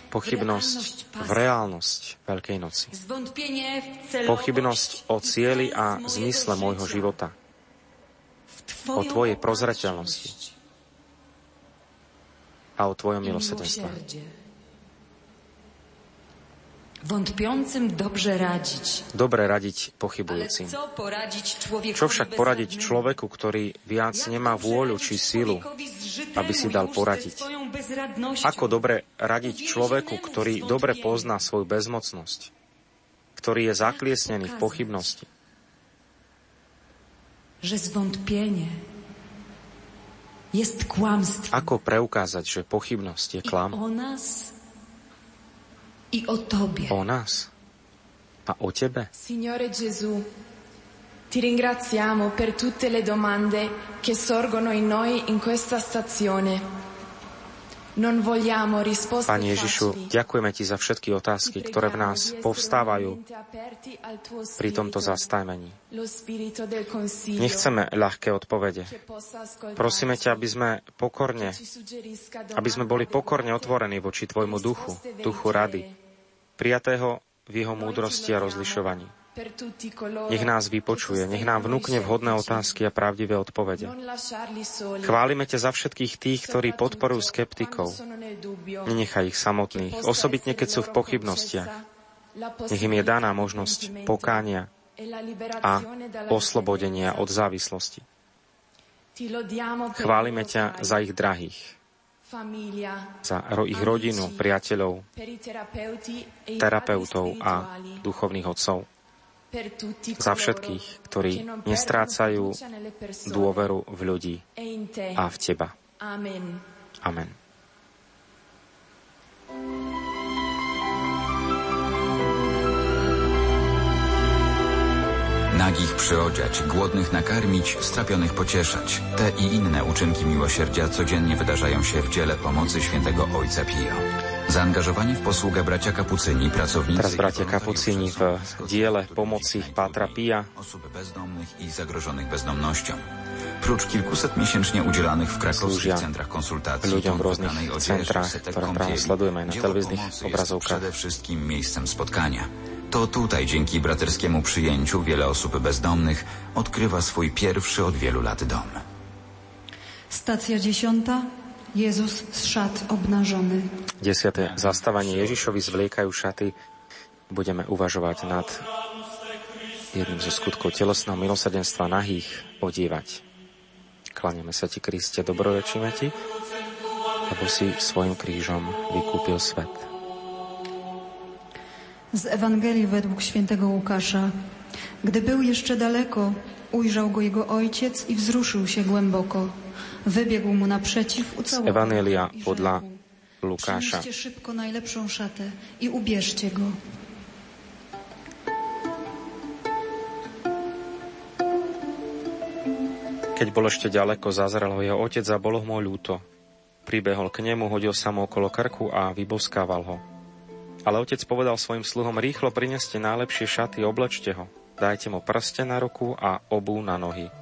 Pochybnosť v reálnosť Veľkej noci. Pochybnosť o cieli a zmysle môjho života. O Tvojej prozreteľnosti. A o Tvojom milosedenstve. Wątpiącym dobrze radzić. Dobre radiť pochybujúcim. Čo však poradiť človeku, ktorý viac nemá vôľu či sílu, aby si dal poradiť? Ako dobre radiť človeku, ktorý dobre pozná svoju bezmocnosť, ktorý je zakliesnený v pochybnosti? Ako preukázať, že pochybnosť je klam? i o Tobie. O nás a o Tebe. Signore Gesù, ti ringraziamo per tutte le domande che sorgono in noi in questa stazione. Pane Ježišu, ďakujeme Ti za všetky otázky, ktoré v nás povstávajú pri tomto zastavení. Nechceme ľahké odpovede. Prosíme ťa, aby sme pokorne, aby sme boli pokorne otvorení voči Tvojmu duchu, duchu rady, prijatého v jeho múdrosti a rozlišovaní. Nech nás vypočuje, nech nám vnúkne vhodné otázky a pravdivé odpovede. Chválime ťa za všetkých tých, ktorí podporujú skeptikov. Nenechaj ich samotných, osobitne keď sú v pochybnostiach. Nech im je daná možnosť pokánia a oslobodenia od závislosti. Chválime ťa za ich drahých, za ich rodinu, priateľov, terapeutov a duchovných otcov za všetkých, ktorí nestrácajú dôveru v ľudí a v Teba. Amen. Nagich przyodziać, głodnych nakarmić, strapionych pocieszać. Te i inne uczynki miłosierdzia codziennie wydarzają się w dziele pomocy świętego Ojca Pio. Zaangażowani w posługę bracia kapucyni, pracownicy... Teraz bracia kapucyni w diele pomocy Patra Pia. Osób bezdomnych i zagrożonych bezdomnością. Prócz kilkuset miesięcznie udzielanych w krakowskich centrach konsultacji ľuďom v rôznych centrách, ktoré práve sledujeme na televíznych obrazovkách. Przede wszystkim miejscem spotkania. To tutaj dzięki braterskiemu przyjęciu wiele osób bezdomnych odkrywa swój pierwszy od wielu lat dom. Stacja dziesiąta. Jezus z šat obnažony. Desiate zastávanie Ježišovi zvliekajú šaty. Budeme uvažovať nad jedným zo skutkov telesného milosrdenstva nahých odívať. Klaniame sa ti, Kriste, dobrorečíme ti, lebo si svojim krížom vykúpil svet. Z Ewangelii według świętego Łukasza. Gdy był jeszcze daleko, ujrzał go jego ojciec i wzruszył się głęboko. Wybiegł mu naprzeciw, ucałował Ewangelia podľa Lukáša. Przynieście szybko najlepszą szatę i ubierzcie go. Keď bol ešte ďaleko, zazrel ho jeho otec a bolo mu ľúto. Pribehol k nemu, hodil sa mu okolo krku a vyboskával ho. Ale otec povedal svojim sluhom, rýchlo prineste najlepšie šaty, oblečte ho. Dajte mu prste na ruku a obu na nohy.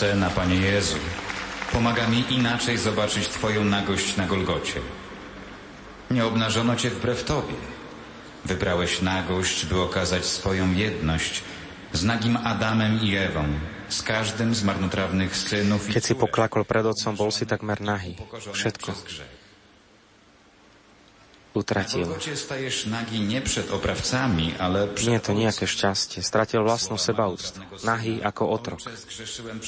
Ta scena, Panie Jezu, pomaga mi inaczej zobaczyć Twoją nagość na Golgocie. Nie obnażono Cię wbrew Tobie. Wybrałeś nagość, by okazać swoją jedność z nagim Adamem i Ewą, z każdym z marnotrawnych synów i Keď si poklakol pred otcom, bol si takmer nahý. Všetko utratil. nie je to nejaké šťastie. Stratil vlastnú sebaúctu. Nahý ako otrok.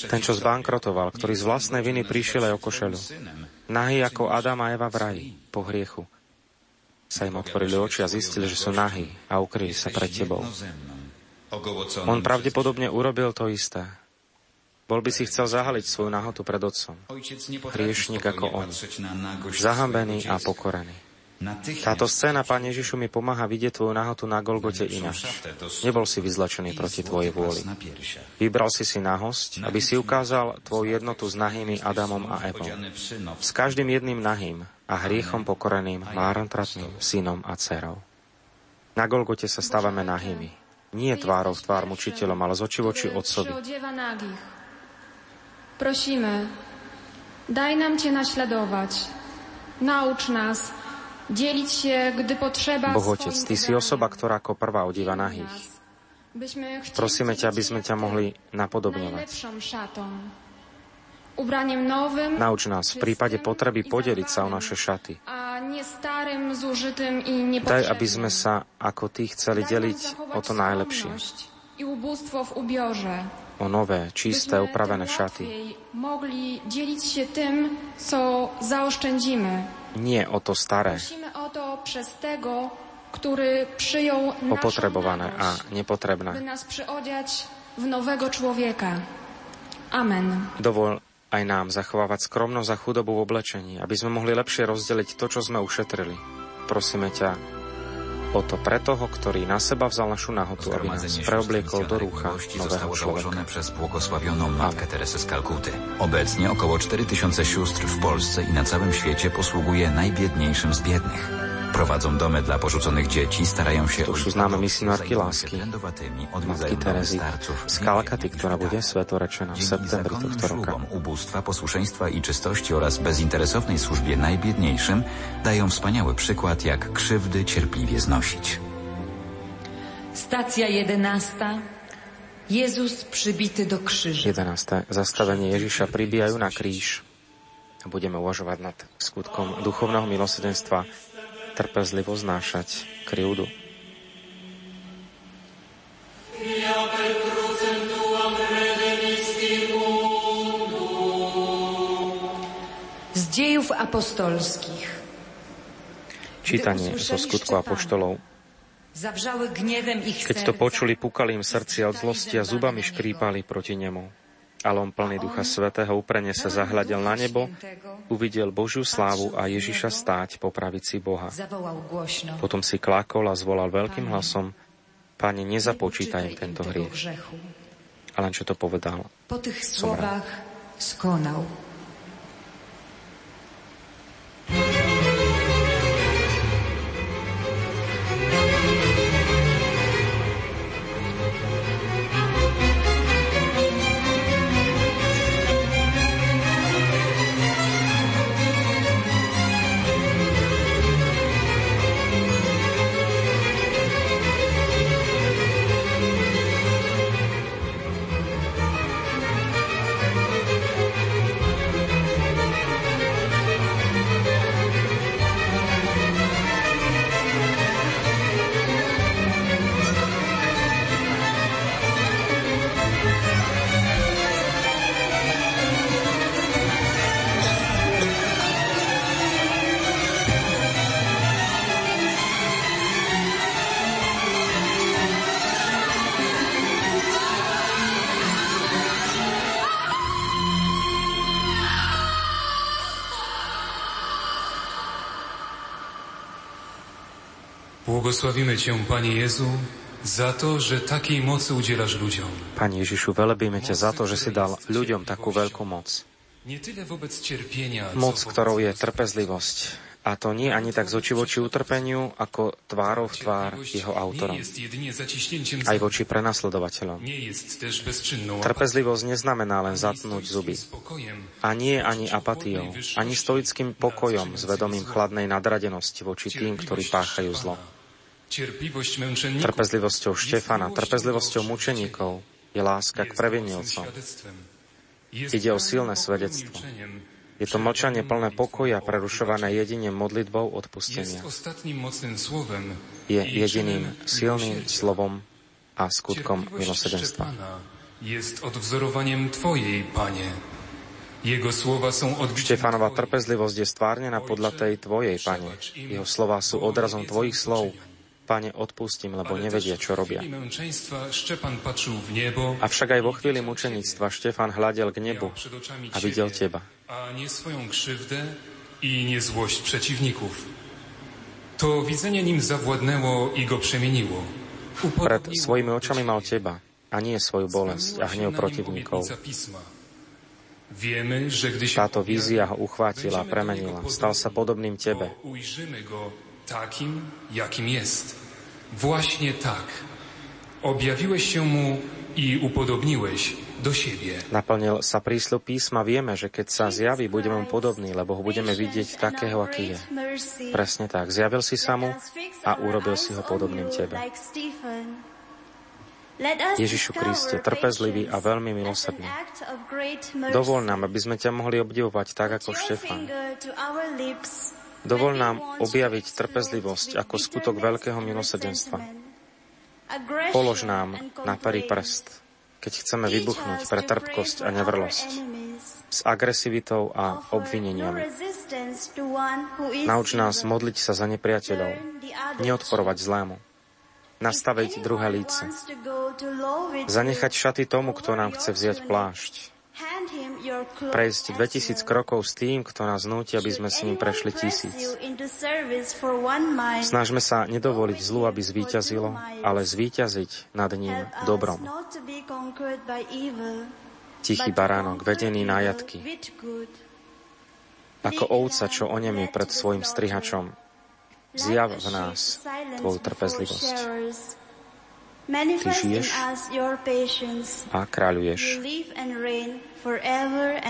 Ten, čo zbankrotoval, ktorý z vlastnej viny prišiel aj o košelu. Nahý ako Adam a Eva v raji, po hriechu. Sa im otvorili oči a zistili, že sú nahí a ukryli sa pred tebou. On pravdepodobne urobil to isté. Bol by si chcel zahaliť svoju nahotu pred otcom. Hriešnik ako on. Zahambený a pokorený. Táto scéna, Pán Ježišu, mi pomáha vidieť Tvoju nahotu na Golgote ináč. Nebol si vyzlačený proti Tvojej vôli. Vybral si si nahosť, aby si ukázal Tvoju jednotu s nahými Adamom a Evom. S každým jedným nahým a hriechom pokoreným, márantratným synom a dcerou. Na Golgote sa stávame nahými. Nie tvárou v tvár mučiteľom, ale z oči voči Otcovi. Prosimy, daj nam Cię naśladować. Naucz nas, Boh Otec, Ty si osoba, ktorá ako prvá odíva nahých. Prosíme ťa, aby sme ťa mohli napodobňovať. Nauč nás v prípade potreby podeliť sa o naše šaty. Daj, aby sme sa ako Ty chceli deliť o to najlepšie. O nové, čisté, upravené šaty. Mogli deliť się tym, co zaoszczędzimy nie o to staré, o to przez tego, który przyjął opotrebované a nepotrebné. By nás v nového človeka. Amen. Dovol aj nám zachovávať skromnosť a chudobu v oblečení, aby sme mohli lepšie rozdeliť to, čo sme ušetrili. Prosíme ťa, O to pre toho, ktorý na seba vzal našu nahotu, aby nás preobliekol do rúcha nového człowieka. przez błogosławioną Matkę Teresę z Kalkuty. Obecnie około 4000 sióstr w Polsce i na całym świecie posługuje najbiedniejszym z biednych. Prowadzą domy dla porzuconych dzieci, starają się... Sú známe misionárky lásky, Matky Terezy z Kalkaty, która bude svetorečená w septembri tohto roka. ubóstwa, posłuszeństwa i czystości oraz bezinteresownej służbie najbiedniejszym dają wspaniały przykład, jak krzywdy cierpliwie znosić. Stacja jedenasta. Jezus przybity do krzyża. 11. Zastavenie Ježiša pribijajú na kríž. Budeme uvažovať nad skutkom duchovného milosrdenstva trpezlivo znášať krivdu. Z dziejów apostolských. Čítanie zo skutku apoštolov. Keď to počuli, pukali im srdcia od zlosti a zubami škrípali proti nemu. Ale on plný Ducha Svetého uprene sa zahľadil na nebo, uvidel Božiu slávu a Ježiša stáť po pravici Boha. Potom si klakol a zvolal veľkým hlasom, Pane, nezapočítaj im tento hriech. A len čo to povedal, po tých slovách skonal. Błogosławimy Cię, Panie Jezu, za to, že takej moci udzielasz ludziom. Pane Ježišu, velebíme ťa za to, že si dal ľuďom takú veľkú moc. Moc, ktorou je trpezlivosť A to nie ani tak z oči voči utrpeniu, ako tvárov v tvár jeho autorom. Aj voči prenasledovateľom. Trpezlivosť neznamená len zatnúť zuby. A nie ani apatiou, ani stoickým pokojom s vedomím chladnej nadradenosti voči tým, ktorí páchajú zlo. Trpezlivosťou Štefana, trpezlivosťou mučeníkov je láska k previnilcom. Ide o silné svedectvo. Je to mlčanie plné pokoja, prerušované jedine modlitbou odpustenia. Je jediným silným slovom a skutkom milosedenstva. Jest odwzorowaniem Twojej, Panie. Jego słowa są Štefanova trpezlivosť je stvárnená podľa tej Tvojej, Pane. Jeho slova sú odrazom Tvojich slov. Pane, odpustím, lebo nevedia, čo robia. Avšak aj vo chvíli mučenictva Štefan hľadel k nebu a videl Teba. I nie złość przeciwników. To widzenie nim zawładnęło i go przemieniło. Pred svojimi očami mal Teba a nie svoju bolesť a hnev protivníkov. Táto vízia ho uchvátila premenila. Stal sa podobným Tebe. Takim, jakim jest. Właśnie tak. Objawiłeś się mu i upodobniłeś do siebie. Naplnil sa prísľub písma, vieme, že keď sa zjaví, budeme mu podobní, lebo ho budeme vidieť takého, aký je. Presne tak. Zjavil si sa mu a urobil si ho podobným tebe. Ježišu Kriste, trpezlivý a veľmi milosrdný. Dovol nám, aby sme ťa mohli obdivovať tak ako Štefan. Dovol nám objaviť trpezlivosť ako skutok veľkého milosrdenstva. Polož nám na pery prst, keď chceme vybuchnúť pre trpkosť a nevrlosť, s agresivitou a obvineniami. Nauč nás modliť sa za nepriateľov, neodporovať zlému, nastaviť druhé líce, zanechať šaty tomu, kto nám chce vziať plášť, prejsť 2000 krokov s tým, kto nás núti, aby sme s ním prešli tisíc. Snažme sa nedovoliť zlu, aby zvíťazilo, ale zvíťaziť nad ním dobrom. Tichý baránok, vedený na jatky, ako ovca, čo onemie pred svojim strihačom, zjav v nás Tvoju trpezlivosť. Žiješ a kráľuješ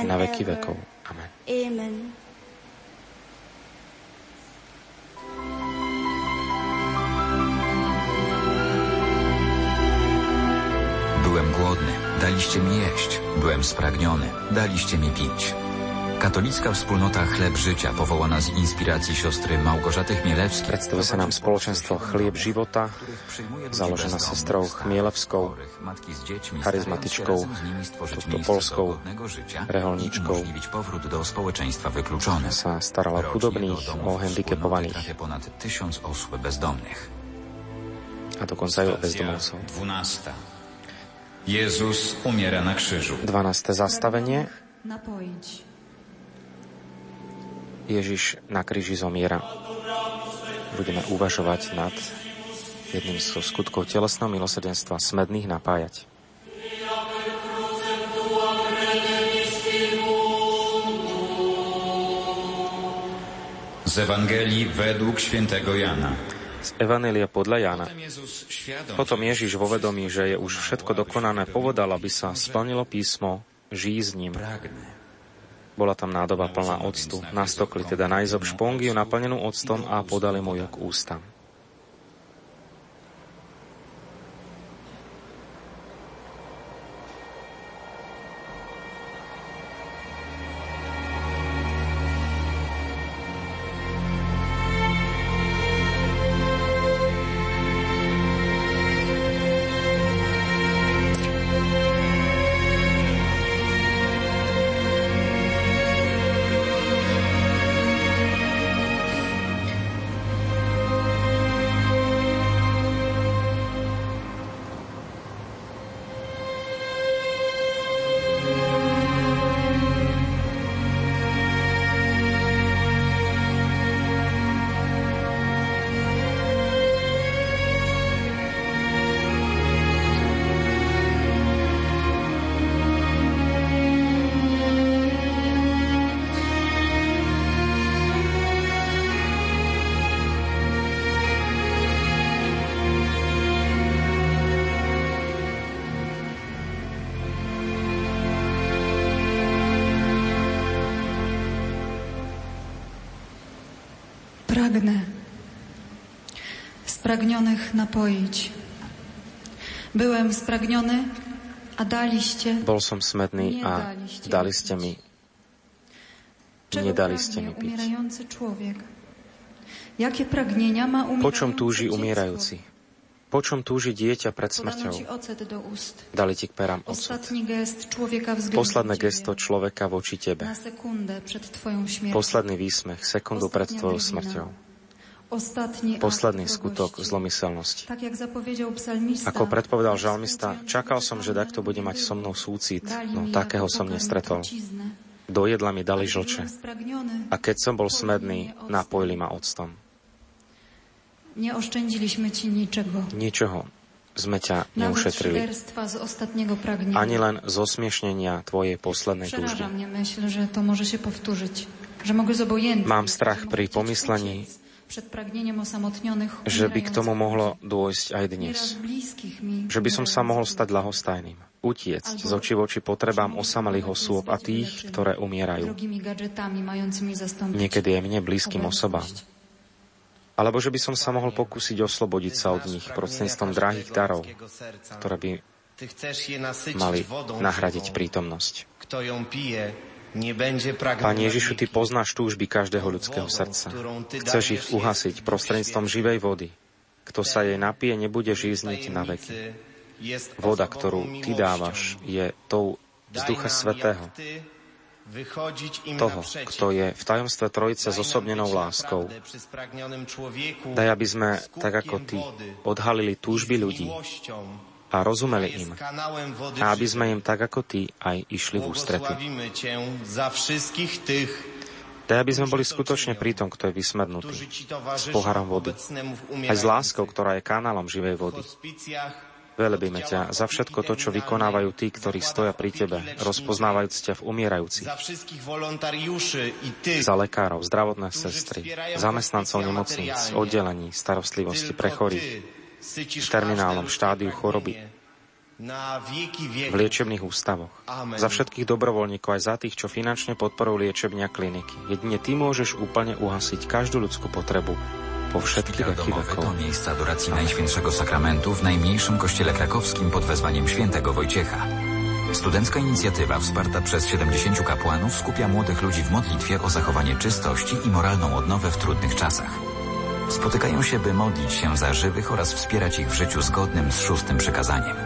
na veky vekov. Amen. Byłem głodny, daliście mi jeść. Byłem spragniony, daliście mi pić. Katolická wspólnota Chleb Życia, powołana z inspiracji siostry Małgorzaty Chmielewskiej. Predstavuje sa nám spoločenstvo Chlieb života, založená sestrou Chmielevskou, charizmatičkou, touto polskou reholníčkou. Sa starala o chudobných, o handicapovaných. A dokonca aj o bezdomovcov. Jezus umiera na krzyżu. 12. zastavenie. Napojiť. Ježiš na kríži zomiera. Budeme uvažovať nad jedným zo skutkov telesného milosrdenstva smedných napájať. Z Ewangelii według świętego Jana. Z Evanelia podľa Jana. Potom Ježiš vo vedomí, že je už všetko dokonané, povedal, aby sa splnilo písmo, žij s ním. Bola tam nádoba plná octu. Nastokli teda najzob špongiu naplnenú octom a podali mu ju k ústam. Pragnę spragnionych napoić. Byłem spragniony, a daliście. Bol som smedný a dali ste mi Nedali ste mi piť. umierający człowiek? Jakie pragnienia ma Po čom túži umierające umierajúci? Po čom túži dieťa pred smrťou? Dali ti k perám ocet. Posledné gesto človeka voči tebe. Posledný výsmech, sekundu pred tvojou smrťou. Ostatni Posledný skutok zlomyselnosti. Ako predpovedal žalmista, čakal som, že takto bude mať so mnou súcit, no takého som nestretol. Do jedla mi dali žlče. A keď som bol smedný, napojili ma octom. Nie oszczędziliśmy ci niczego. Ničoho sme ťa neušetrili. Ani len z osmiešnenia tvojej poslednej túžby. Mám strach pri pomyslení, že by k tomu mohlo dôjsť aj dnes. Že by som sa mohol stať ľahostajným. Utiecť z oči voči potrebám osamelých osôb a tých, ktoré umierajú. Niekedy aj mne blízkym osobám. Alebo že by som sa mohol pokúsiť oslobodiť sa od nich prostredníctvom drahých darov, ktoré by mali nahradiť prítomnosť. Pane Ježišu, Ty poznáš túžby každého ľudského srdca. Chceš ich uhasiť prostredníctvom živej vody. Kto sa jej napije, nebude žízniť na veky. Voda, ktorú Ty dávaš, je tou z Daj Ducha Svetého, toho, kto je v tajomstve Trojice s osobnenou láskou. Daj, aby sme, tak ako Ty, odhalili túžby ľudí a rozumeli im. A aby sme im, tak ako Ty, aj išli v ústrety. Daj, aby sme boli skutočne pri tom, kto je Ci s poharom vody, aj s láskou, ktorá je kanálom živej vody. Velebíme ťa za všetko to, čo vykonávajú tí, ktorí stoja pri Tebe, rozpoznávajúc ťa v umierajúcich, za lekárov, zdravotné sestry, zamestnancov nemocníc, oddelení, starostlivosti pre chorých, v terminálnom štádiu choroby, v liečebných ústavoch, za všetkých dobrovoľníkov, aj za tých, čo finančne podporujú liečebnia kliniky. Jedine Ty môžeš úplne uhasiť každú ľudskú potrebu po všetky Szpital veky domowy vekov. to miejsce adoracji Najświętszego Sakramentu w najmniejszym kościele krakowskim pod wezwaniem świętego Wojciecha. Studencka inicjatywa wsparta przez 70 kapłanów skupia młodych ludzi w modlitwie o zachowanie czystości i moralną odnowę w trudnych czasach. Spotykają się, by modlić się za żywych oraz wspierać ich w życiu zgodnym z szóstym przykazaniem.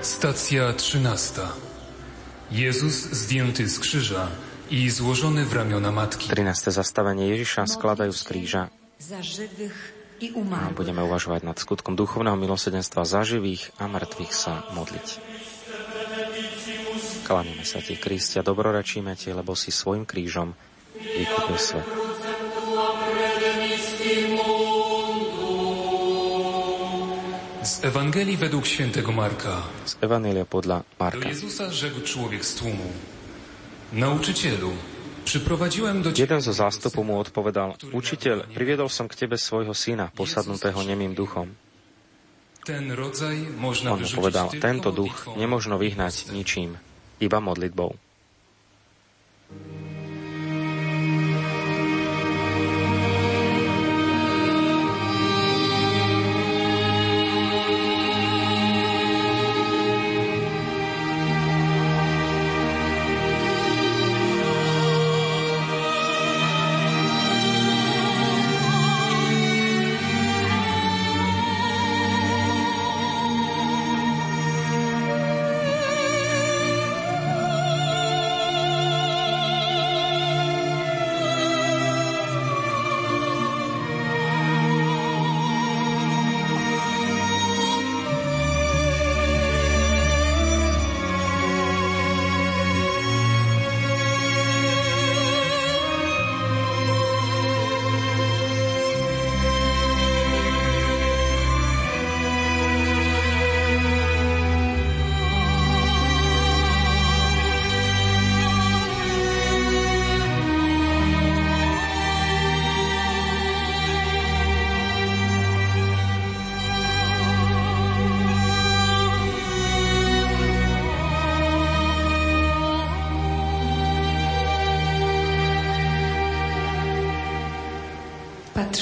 Stacja trzynasta. Jezus zdjęty z krzyża i złożony w ramiona matki. 13. zastavenie Ježiša skladajú z kríža za żywych i a umarłych. budeme uvažovať nad skutkom duchovného milosedenstva za živých a mŕtvych sa modliť. Klaníme sa ti, Kristia, dobrorečíme ti, lebo si svojim krížom vykúpil svet. Z Ewangelii według świętego Marka. Z Evanília podľa Do Marka. Jezusa rzekł człowiek z tłumu. Nauczycielu, przyprowadziłem do ciebie... Jeden zo zástupu mu odpovedal, učiteľ, priviedol som k tebe svojho syna, posadnutého nemým duchom. On mu povedal, tento duch nemožno vyhnať ničím, iba modlitbou.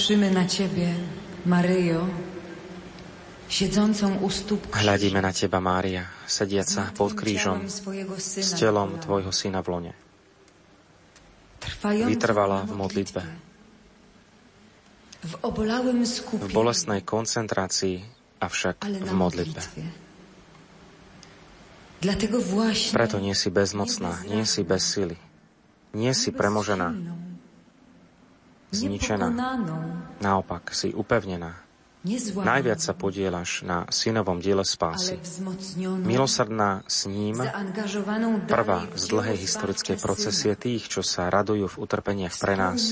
Patrzymy na Ciebie, Maryjo, siedzącą u stóp Hľadíme na Teba, Mária, sediaca pod krížom s telom Tvojho Syna v lone. Vytrvala v modlitbe. v obolałym V skupieniu, bolestnej koncentrácii, avšak v modlitbe. Preto nie si bezmocná, nie si bez sily. Nie si premožená, zničená. Naopak, si upevnená. Najviac sa podielaš na synovom diele spásy. Milosrdná s ním, prvá w z dlhej historickej procesie tých, čo sa radujú v utrpeniach pre nás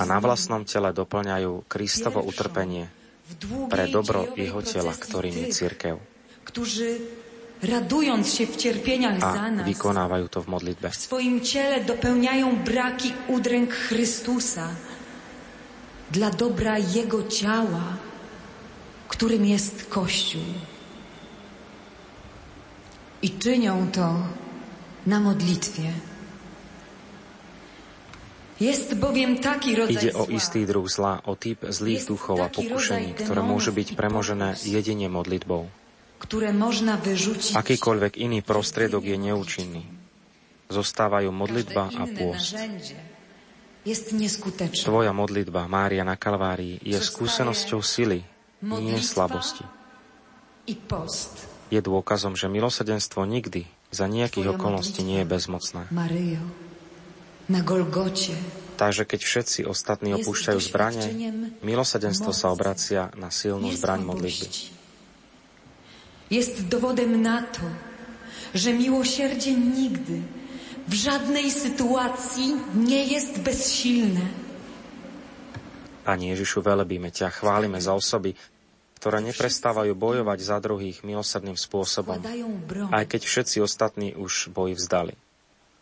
a na vlastnom tele doplňajú Kristovo utrpenie w pre dobro jeho tela, ktorým je církev. radując się w cierpieniach za A nas, vykonávajú to v modlitbe. w swoim ciele dopełniają braki udręk Chrystusa dla dobra Jego ciała, którym jest Kościół. I czynią to na modlitwie. Jest bowiem taki rodzaj Ide o istý druh zla, o typ zlých duchov a pokušení, ktoré môže byť premožené jedine modlitbou. Akýkoľvek iný prostriedok je neúčinný. Zostávajú modlitba a pôst. Tvoja modlitba, Mária na Kalvárii, je skúsenosťou sily, nie slabosti. Je dôkazom, že milosedenstvo nikdy za nejakých okolností nie je bezmocné. Takže keď všetci ostatní opúšťajú zbranie, milosedenstvo sa obracia na silnú zbraň modlitby. Jest dowodem na to, że miłosierdzie nigdy, w żadnej sytuacji nie jest bezsilne. Pani Ježišu, velebíme ťa, chválime za osoby, ktoré neprestávajú bojovať za druhých milosrdným spôsobom, aj keď všetci ostatní už boj vzdali.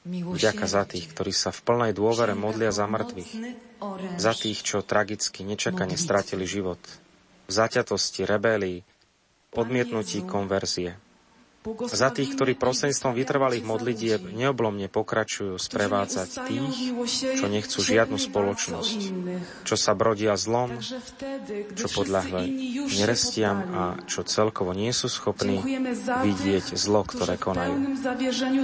Vďaka za tých, ktorí sa v plnej dôvere modlia za mŕtvych, za tých, čo tragicky nečakane stratili život, v zaťatosti, rebélii, odmietnutí konverzie. Za tých, ktorí prostredníctvom vytrvalých modlitieb neoblomne pokračujú sprevádzať tých, čo nechcú žiadnu spoločnosť, čo sa brodia zlom, čo podľahli nerestiam a čo celkovo nie sú schopní vidieť zlo, ktoré konajú.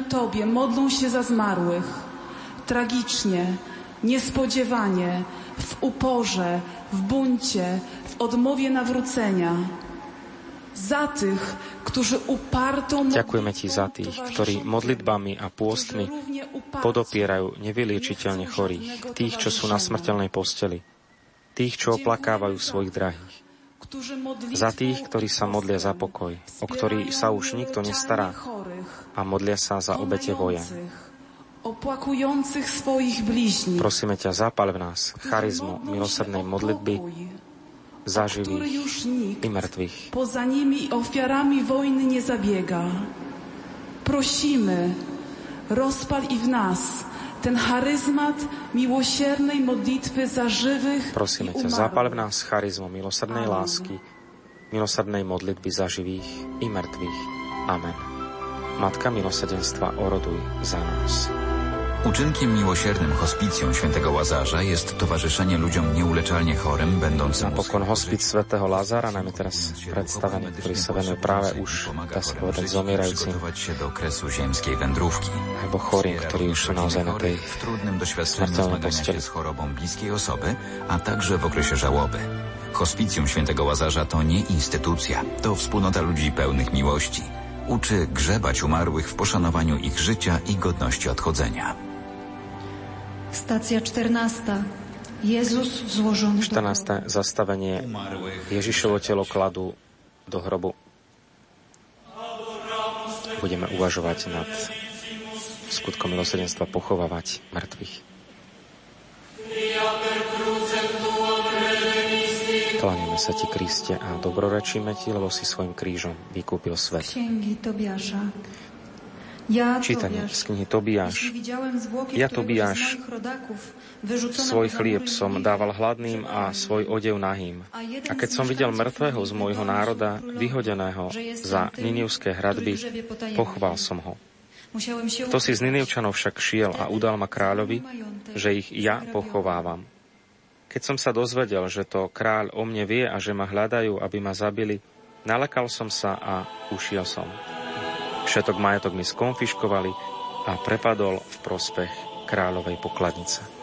Tobie modlą się za zmarłych. Tragicznie, niespodziewanie, w uporze, w buncie, w odmowie nawrócenia. Za tych, którzy upartą Ďakujeme Ti za tých, ktorí modlitbami a pôstmi podopierajú nevyliečiteľne chorých, tých, čo sú na smrteľnej posteli, tých, čo oplakávajú svojich drahých, za tých, ktorí sa modlia za pokoj, o ktorý sa už nikto nestará a modlia sa za obete vojen. bliźnich, Prosíme ťa, zapal v nás charizmu milosrdnej modlitby za nikt i mŕtvych. poza nimi ofiarami wojny nie zabiega. Prosimy, rozpal i w nas ten charyzmat miłosiernej modlitwy za żywych Prosíme ťa, zapal v nás charizmu milosrdnej lásky, milosrdnej modlitby za živých i mŕtvych. Amen. Matka milosedenstva, oroduj za nás. Uczynkiem miłosiernym hospicjum świętego Łazarza jest towarzyszenie ludziom nieuleczalnie chorym, będącym Napokon hospic svätého Lazara nám je teraz predstavený, ktorý sa venuje práve už, dá sa povedať, zomierajúcim przygotować się do kresu ziemskiej wędrówki. alebo chorým, ktorí už sú naozaj na tej w trudnym doświadczeniu zmagania się z chorobą bliskiej osoby, a także w okresie żałoby. Hospicjum świętego Łazarza to nie instytucja, to wspólnota ludzi pełnych miłości. Uczy grzebać umarłych w poszanowaniu ich życia i godności odchodzenia. Stacja 14. Jezus do 14. zastavenie Ježišovo telo kladú do hrobu. Budeme uvažovať nad skutkom milosedenstva pochovávať mŕtvych. Kláňame sa Ti, Kriste, a dobrorečíme Ti, lebo si svojim krížom vykúpil svet. Księgi Tobiasza. Čítanie z knihy Tobiáš. Ja, Tobiáš, Svoj chlieb som dával hladným a svoj odev nahým. A keď som videl mŕtvého z môjho národa, vyhodeného za Ninivské hradby, pochval som ho. Kto si z Ninivčanov však šiel a udal ma kráľovi, že ich ja pochovávam. Keď som sa dozvedel, že to kráľ o mne vie a že ma hľadajú, aby ma zabili, nalekal som sa a ušiel som. Všetok majetok mi skonfiškovali a prepadol v prospech kráľovej pokladnice.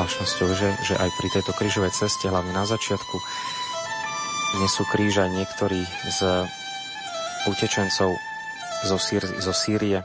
Zvláštnosťou, že, že aj pri tejto krížovej ceste, hlavne na začiatku, nesú kríž aj niektorí z utečencov zo, Sýr, zo Sýrie,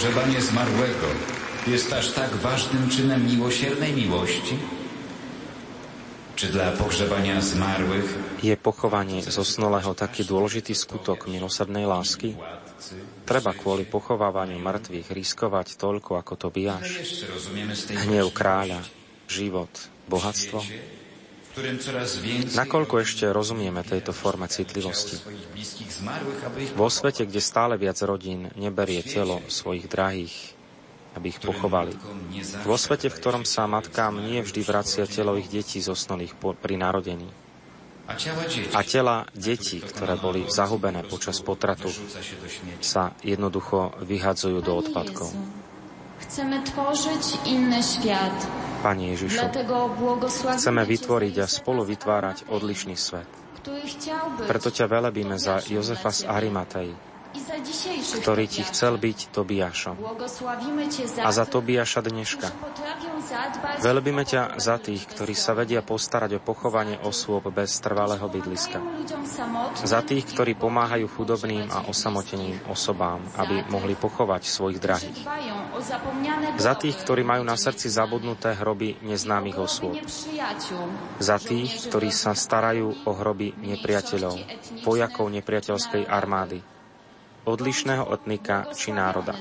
pogrzebanie zmarłego jest aż tak ważnym czynem miłosiernej miłości? Czy dla pogrzebania zmarłych je pochovanie zosnulého taký dôležitý skutok milosrdnej lásky? Treba kvôli pochovávaniu mŕtvych riskovať toľko, ako to bijaš? Hnev kráľa, život, bohatstvo? Nakoľko ešte rozumieme tejto forme citlivosti? Vo svete, kde stále viac rodín neberie telo svojich drahých, aby ich pochovali. Vo svete, v ktorom sa matkám nie vždy vracia telo ich detí zosnulých pri narodení. A tela detí, ktoré boli zahubené počas potratu, sa jednoducho vyhadzujú do odpadkov. Chceme tworzyć inny świat. Pane Ježišu, chceme vytvoriť a spolu vytvárať odlišný svet. Preto ťa velebíme za Jozefa z Arimatej, ktorý ti chcel byť Tobiašom. A za Tobiaša dneška. Velebíme ťa za tých, ktorí sa vedia postarať o pochovanie osôb bez trvalého bydliska. Za tých, ktorí pomáhajú chudobným a osamoteným osobám, aby mohli pochovať svojich drahých. Za tých, ktorí majú na srdci zabudnuté hroby neznámych osôb. Za tých, ktorí sa starajú o hroby nepriateľov, vojakov nepriateľskej armády, odlišného etnika či národa.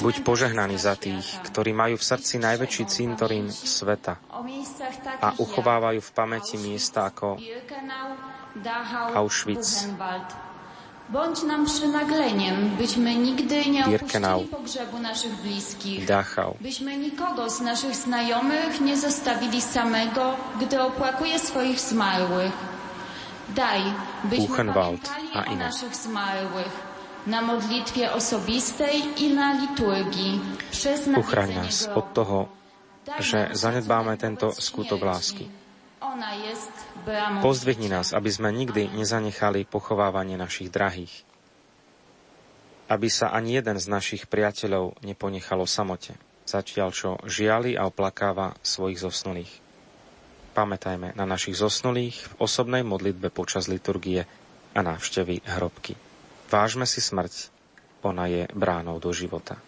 Buď požehnaný za tých, ktorí majú v srdci najväčší cintorín sveta a uchovávajú v pamäti miesta ako Auschwitz, Bądź nam przynagleniem, byśmy nigdy nie opuścili pogrzebu naszych bliskich. Dachau. Byśmy nikogo z naszych znajomych nie zostawili samego, gdy opłakuje swoich zmarłych. Daj, byśmy Buchenwald a o inne. naszych zmarłych na modlitwie osobistej i na liturgii. Przez Uchraň nás od toho, že zanedbáme tento skutok lásky. Pozdvihni nás, aby sme nikdy nezanechali pochovávanie našich drahých. Aby sa ani jeden z našich priateľov neponechalo samote, zatiaľ čo žiali a oplakáva svojich zosnulých. Pamätajme na našich zosnulých v osobnej modlitbe počas liturgie a návštevy hrobky. Vážme si smrť, ona je bránou do života.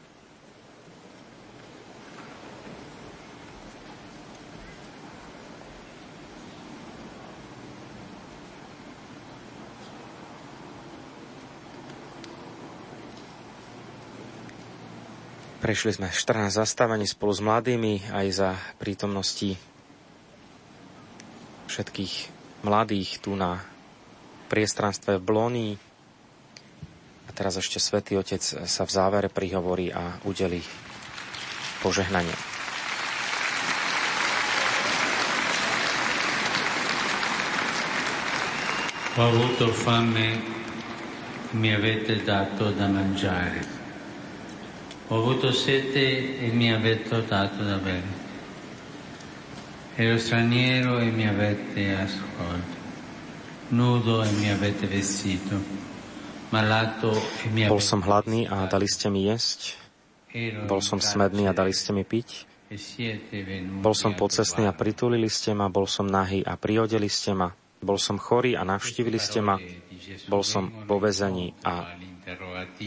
Prešli sme 14 zastavení spolu s mladými aj za prítomnosti všetkých mladých tu na priestranstve v. A teraz ešte Svetý Otec sa v závere prihovorí a udeli požehnanie. Ho avuto fame, mi avete dato da mangiare. Ho avuto sete e mi avete dato da bere. Ero straniero e mi avete accolto. Nudo e mi avete vestito. Malato e mi Bol avete som hladný a dali ste mi jesť. Bol som smedný a dali ste mi piť. e Bol som pocestný a pritulili ste ma, bol som nahý a priodeli ste ma. Bol som chorý a navštívili ste ma. Bol som vo vezení a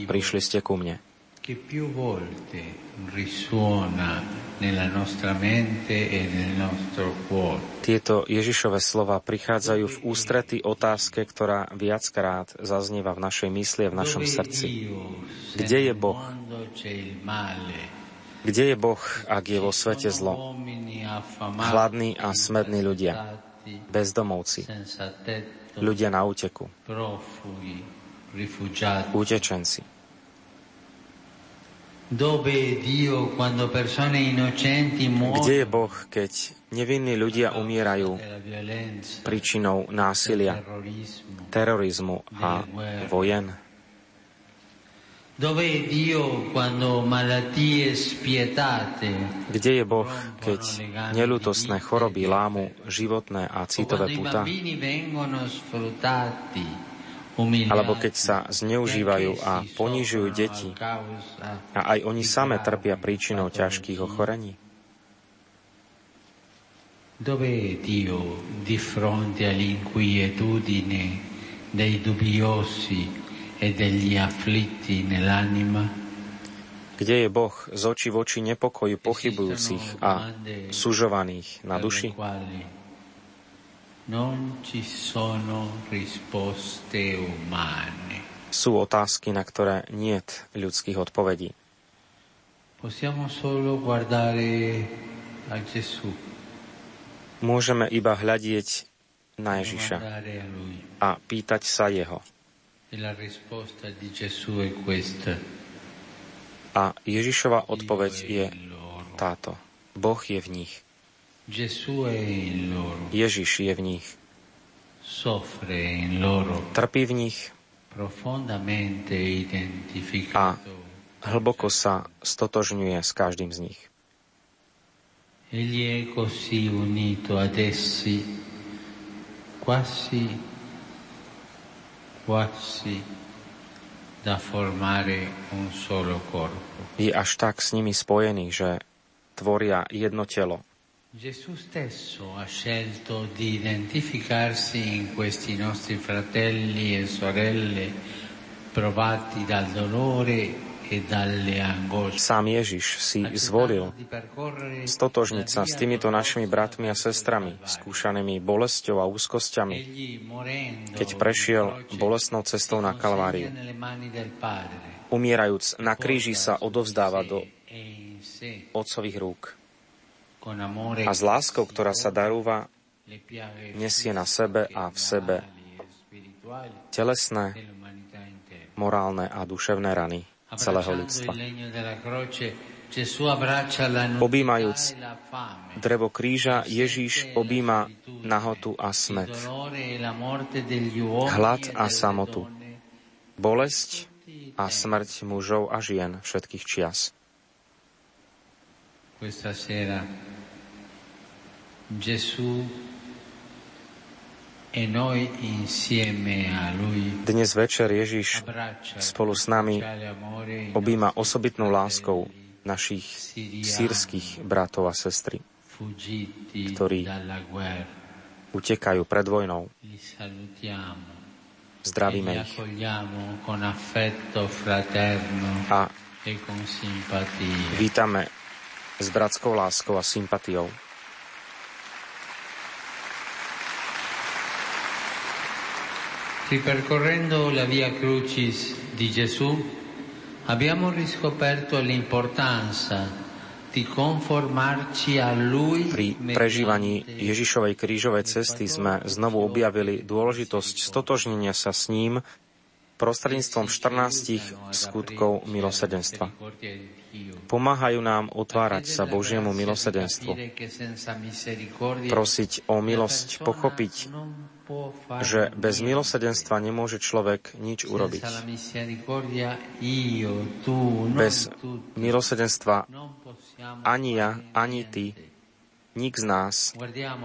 prišli ste ku mne. Che più volte risuona nella nostra mente e nel nostro cuore. Tieto Ježišove slova prichádzajú v ústrety otázke, ktorá viackrát zaznieva v našej mysli a v našom srdci. Kde je Boh? Kde je Boh, ak je vo svete zlo? Chladní a smední ľudia, bezdomovci, ľudia na úteku, utečenci. Dove è Dio quando persone innocenti muoiono Kde je Boh, keď nevinní ľudia umierajú príčinou násilia, terorizmu a vojen? Kde je Boh, keď nelutostné choroby lámu životné a citové puta? Alebo keď sa zneužívajú a ponižujú deti a aj oni same trpia príčinou ťažkých ochorení? Dove Dio di fronte all'inquietudine dei dubbiosi e degli afflitti nell'anima? Kde je Boh z očí v oči nepokoju pochybujúcich a sužovaných na duši? Non ci sono risposte umane. Sú otázky, na ktoré niet ľudských odpovedí. Possiamo solo guardare a Gesù, Môžeme iba hľadieť na Ježiša a pýtať sa Jeho. E. A Ježišova odpoveď je táto. Boh je v nich. Gesù è in loro, Ježiš je v nich. Trpí v nich a hlboko sa stotožňuje s každým z nich. Egli è così unito ad essi, quasi, quasi da formare un solo corpo. Je až tak s nimi spojený, že tvoria jedno telo. Gesù stesso ha scelto di identificarsi in questi nostri fratelli e sorelle provati dal dolore e dalle angosce. Sám Ježiš si zvolil stotožniť sa s týmito našimi bratmi a sestrami, skúšanými bolesťou a úzkosťami, keď prešiel bolestnou cestou na Kalváriu. Umierajúc na kríži sa odovzdáva do e otcových rúk. A s láskou, ktorá sa darúva, nesie na sebe a v sebe telesné intera. morálne a duševné rany celého ľudstva. Obímajúc drevo kríža, Ježíš obíma nahotu a smet, hlad a samotu, bolesť a smrť mužov a žien všetkých čias. Questa sera Gesù e dnes večer Ježiš spolu s nami obíma osobitnou láskou našich sírskych bratov a sestry, ktorí utekajú pred vojnou. Zdravíme ich. A vítame s bratskou láskou a sympatiou. Ripercorrendo la via Crucis di Gesù abbiamo riscoperto l'importanza Pri prežívaní Ježišovej krížovej cesty sme znovu objavili dôležitosť stotožnenia sa s ním prostredníctvom 14 skutkov milosedenstva. Pomáhajú nám otvárať sa Božiemu milosedenstvu, prosiť o milosť, pochopiť, že bez milosedenstva nemôže človek nič urobiť. Bez milosedenstva ani ja, ani ty, nik z nás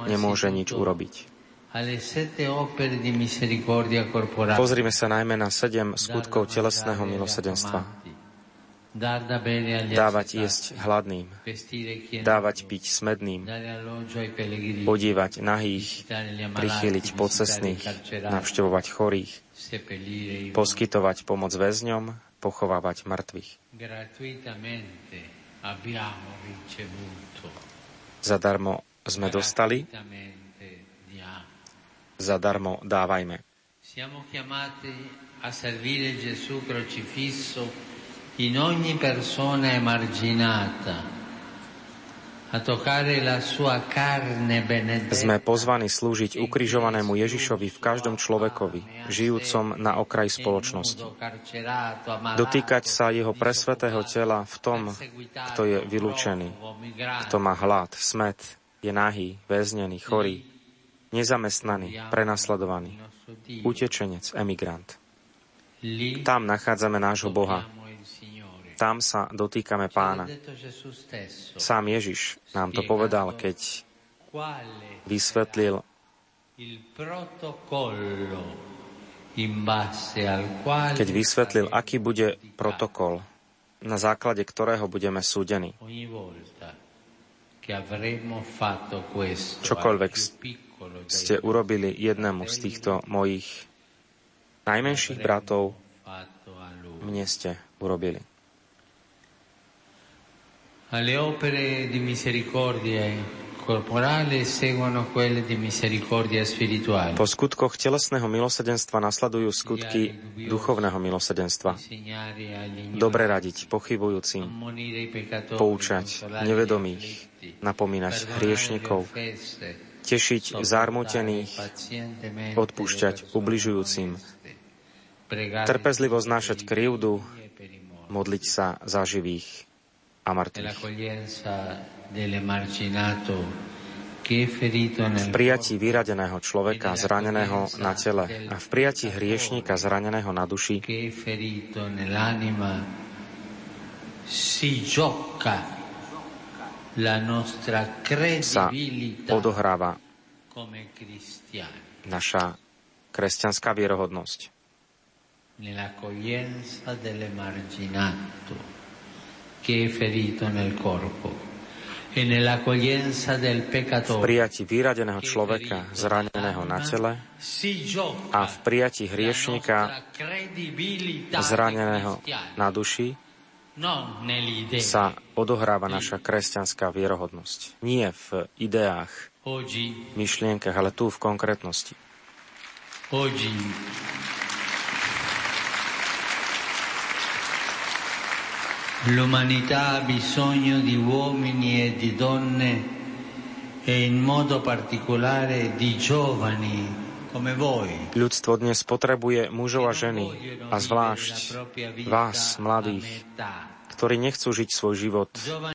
nemôže nič urobiť. Pozrime sa najmä na sedem skutkov telesného milosedenstva. Dávať jesť hladným, dávať piť smedným, podívať nahých, prichýliť pocestných, navštevovať chorých, poskytovať pomoc väzňom, pochovávať mŕtvych. Zadarmo sme dostali, zadarmo dávajme. Siamo chiamati a servire Gesù crocifisso in ogni persona emarginata. Sme pozvaní slúžiť ukrižovanému Ježišovi v každom človekovi, žijúcom na okraj spoločnosti. Dotýkať sa jeho presvetého tela v tom, kto je vylúčený, kto má hlad, smet, je nahý, väznený, chorý, nezamestnaný, prenasledovaný, utečenec, emigrant. Tam nachádzame nášho Boha, tam sa dotýkame pána. Sám Ježiš nám to povedal, keď vysvetlil keď vysvetlil, aký bude protokol, na základe ktorého budeme súdení. Čokoľvek ste urobili jednému z týchto mojich najmenších bratov, mne ste urobili. Alle opere di misericordia corporale seguono quelle di misericordia spirituale. Po skutkoch telesného milosedenstva nasledujú skutky duchovného milosedenstva. Dobre radiť pochybujúcim, poučať nevedomých, napomínať hriešnikov, tešiť zármutených, odpúšťať ubližujúcim, trpezlivo znášať krivdu, modliť sa za živých, a mŕtvych. V prijatí vyradeného človeka zraneného na tele. a v prijatí hriešnika zraneného na duši. Sa odohráva naša kresťanská vierohodnosť. Nell'accoglienza dell'emarginato che è ferito nel corpo. E v prijati vyradeného človeka zraneného na tele a v prijati hriešnika zraneného na duši sa odohráva naša kresťanská vierohodnosť. Nie v ideách, myšlienkach, ale tu v konkrétnosti. L'umanità ha bisogno di uomini e di donne e in modo particolare di giovani come voi. Ľudstvo dnes potrebuje mužov a ženy a zvlášť vás, mladých, ktorí nechcú žiť svoj život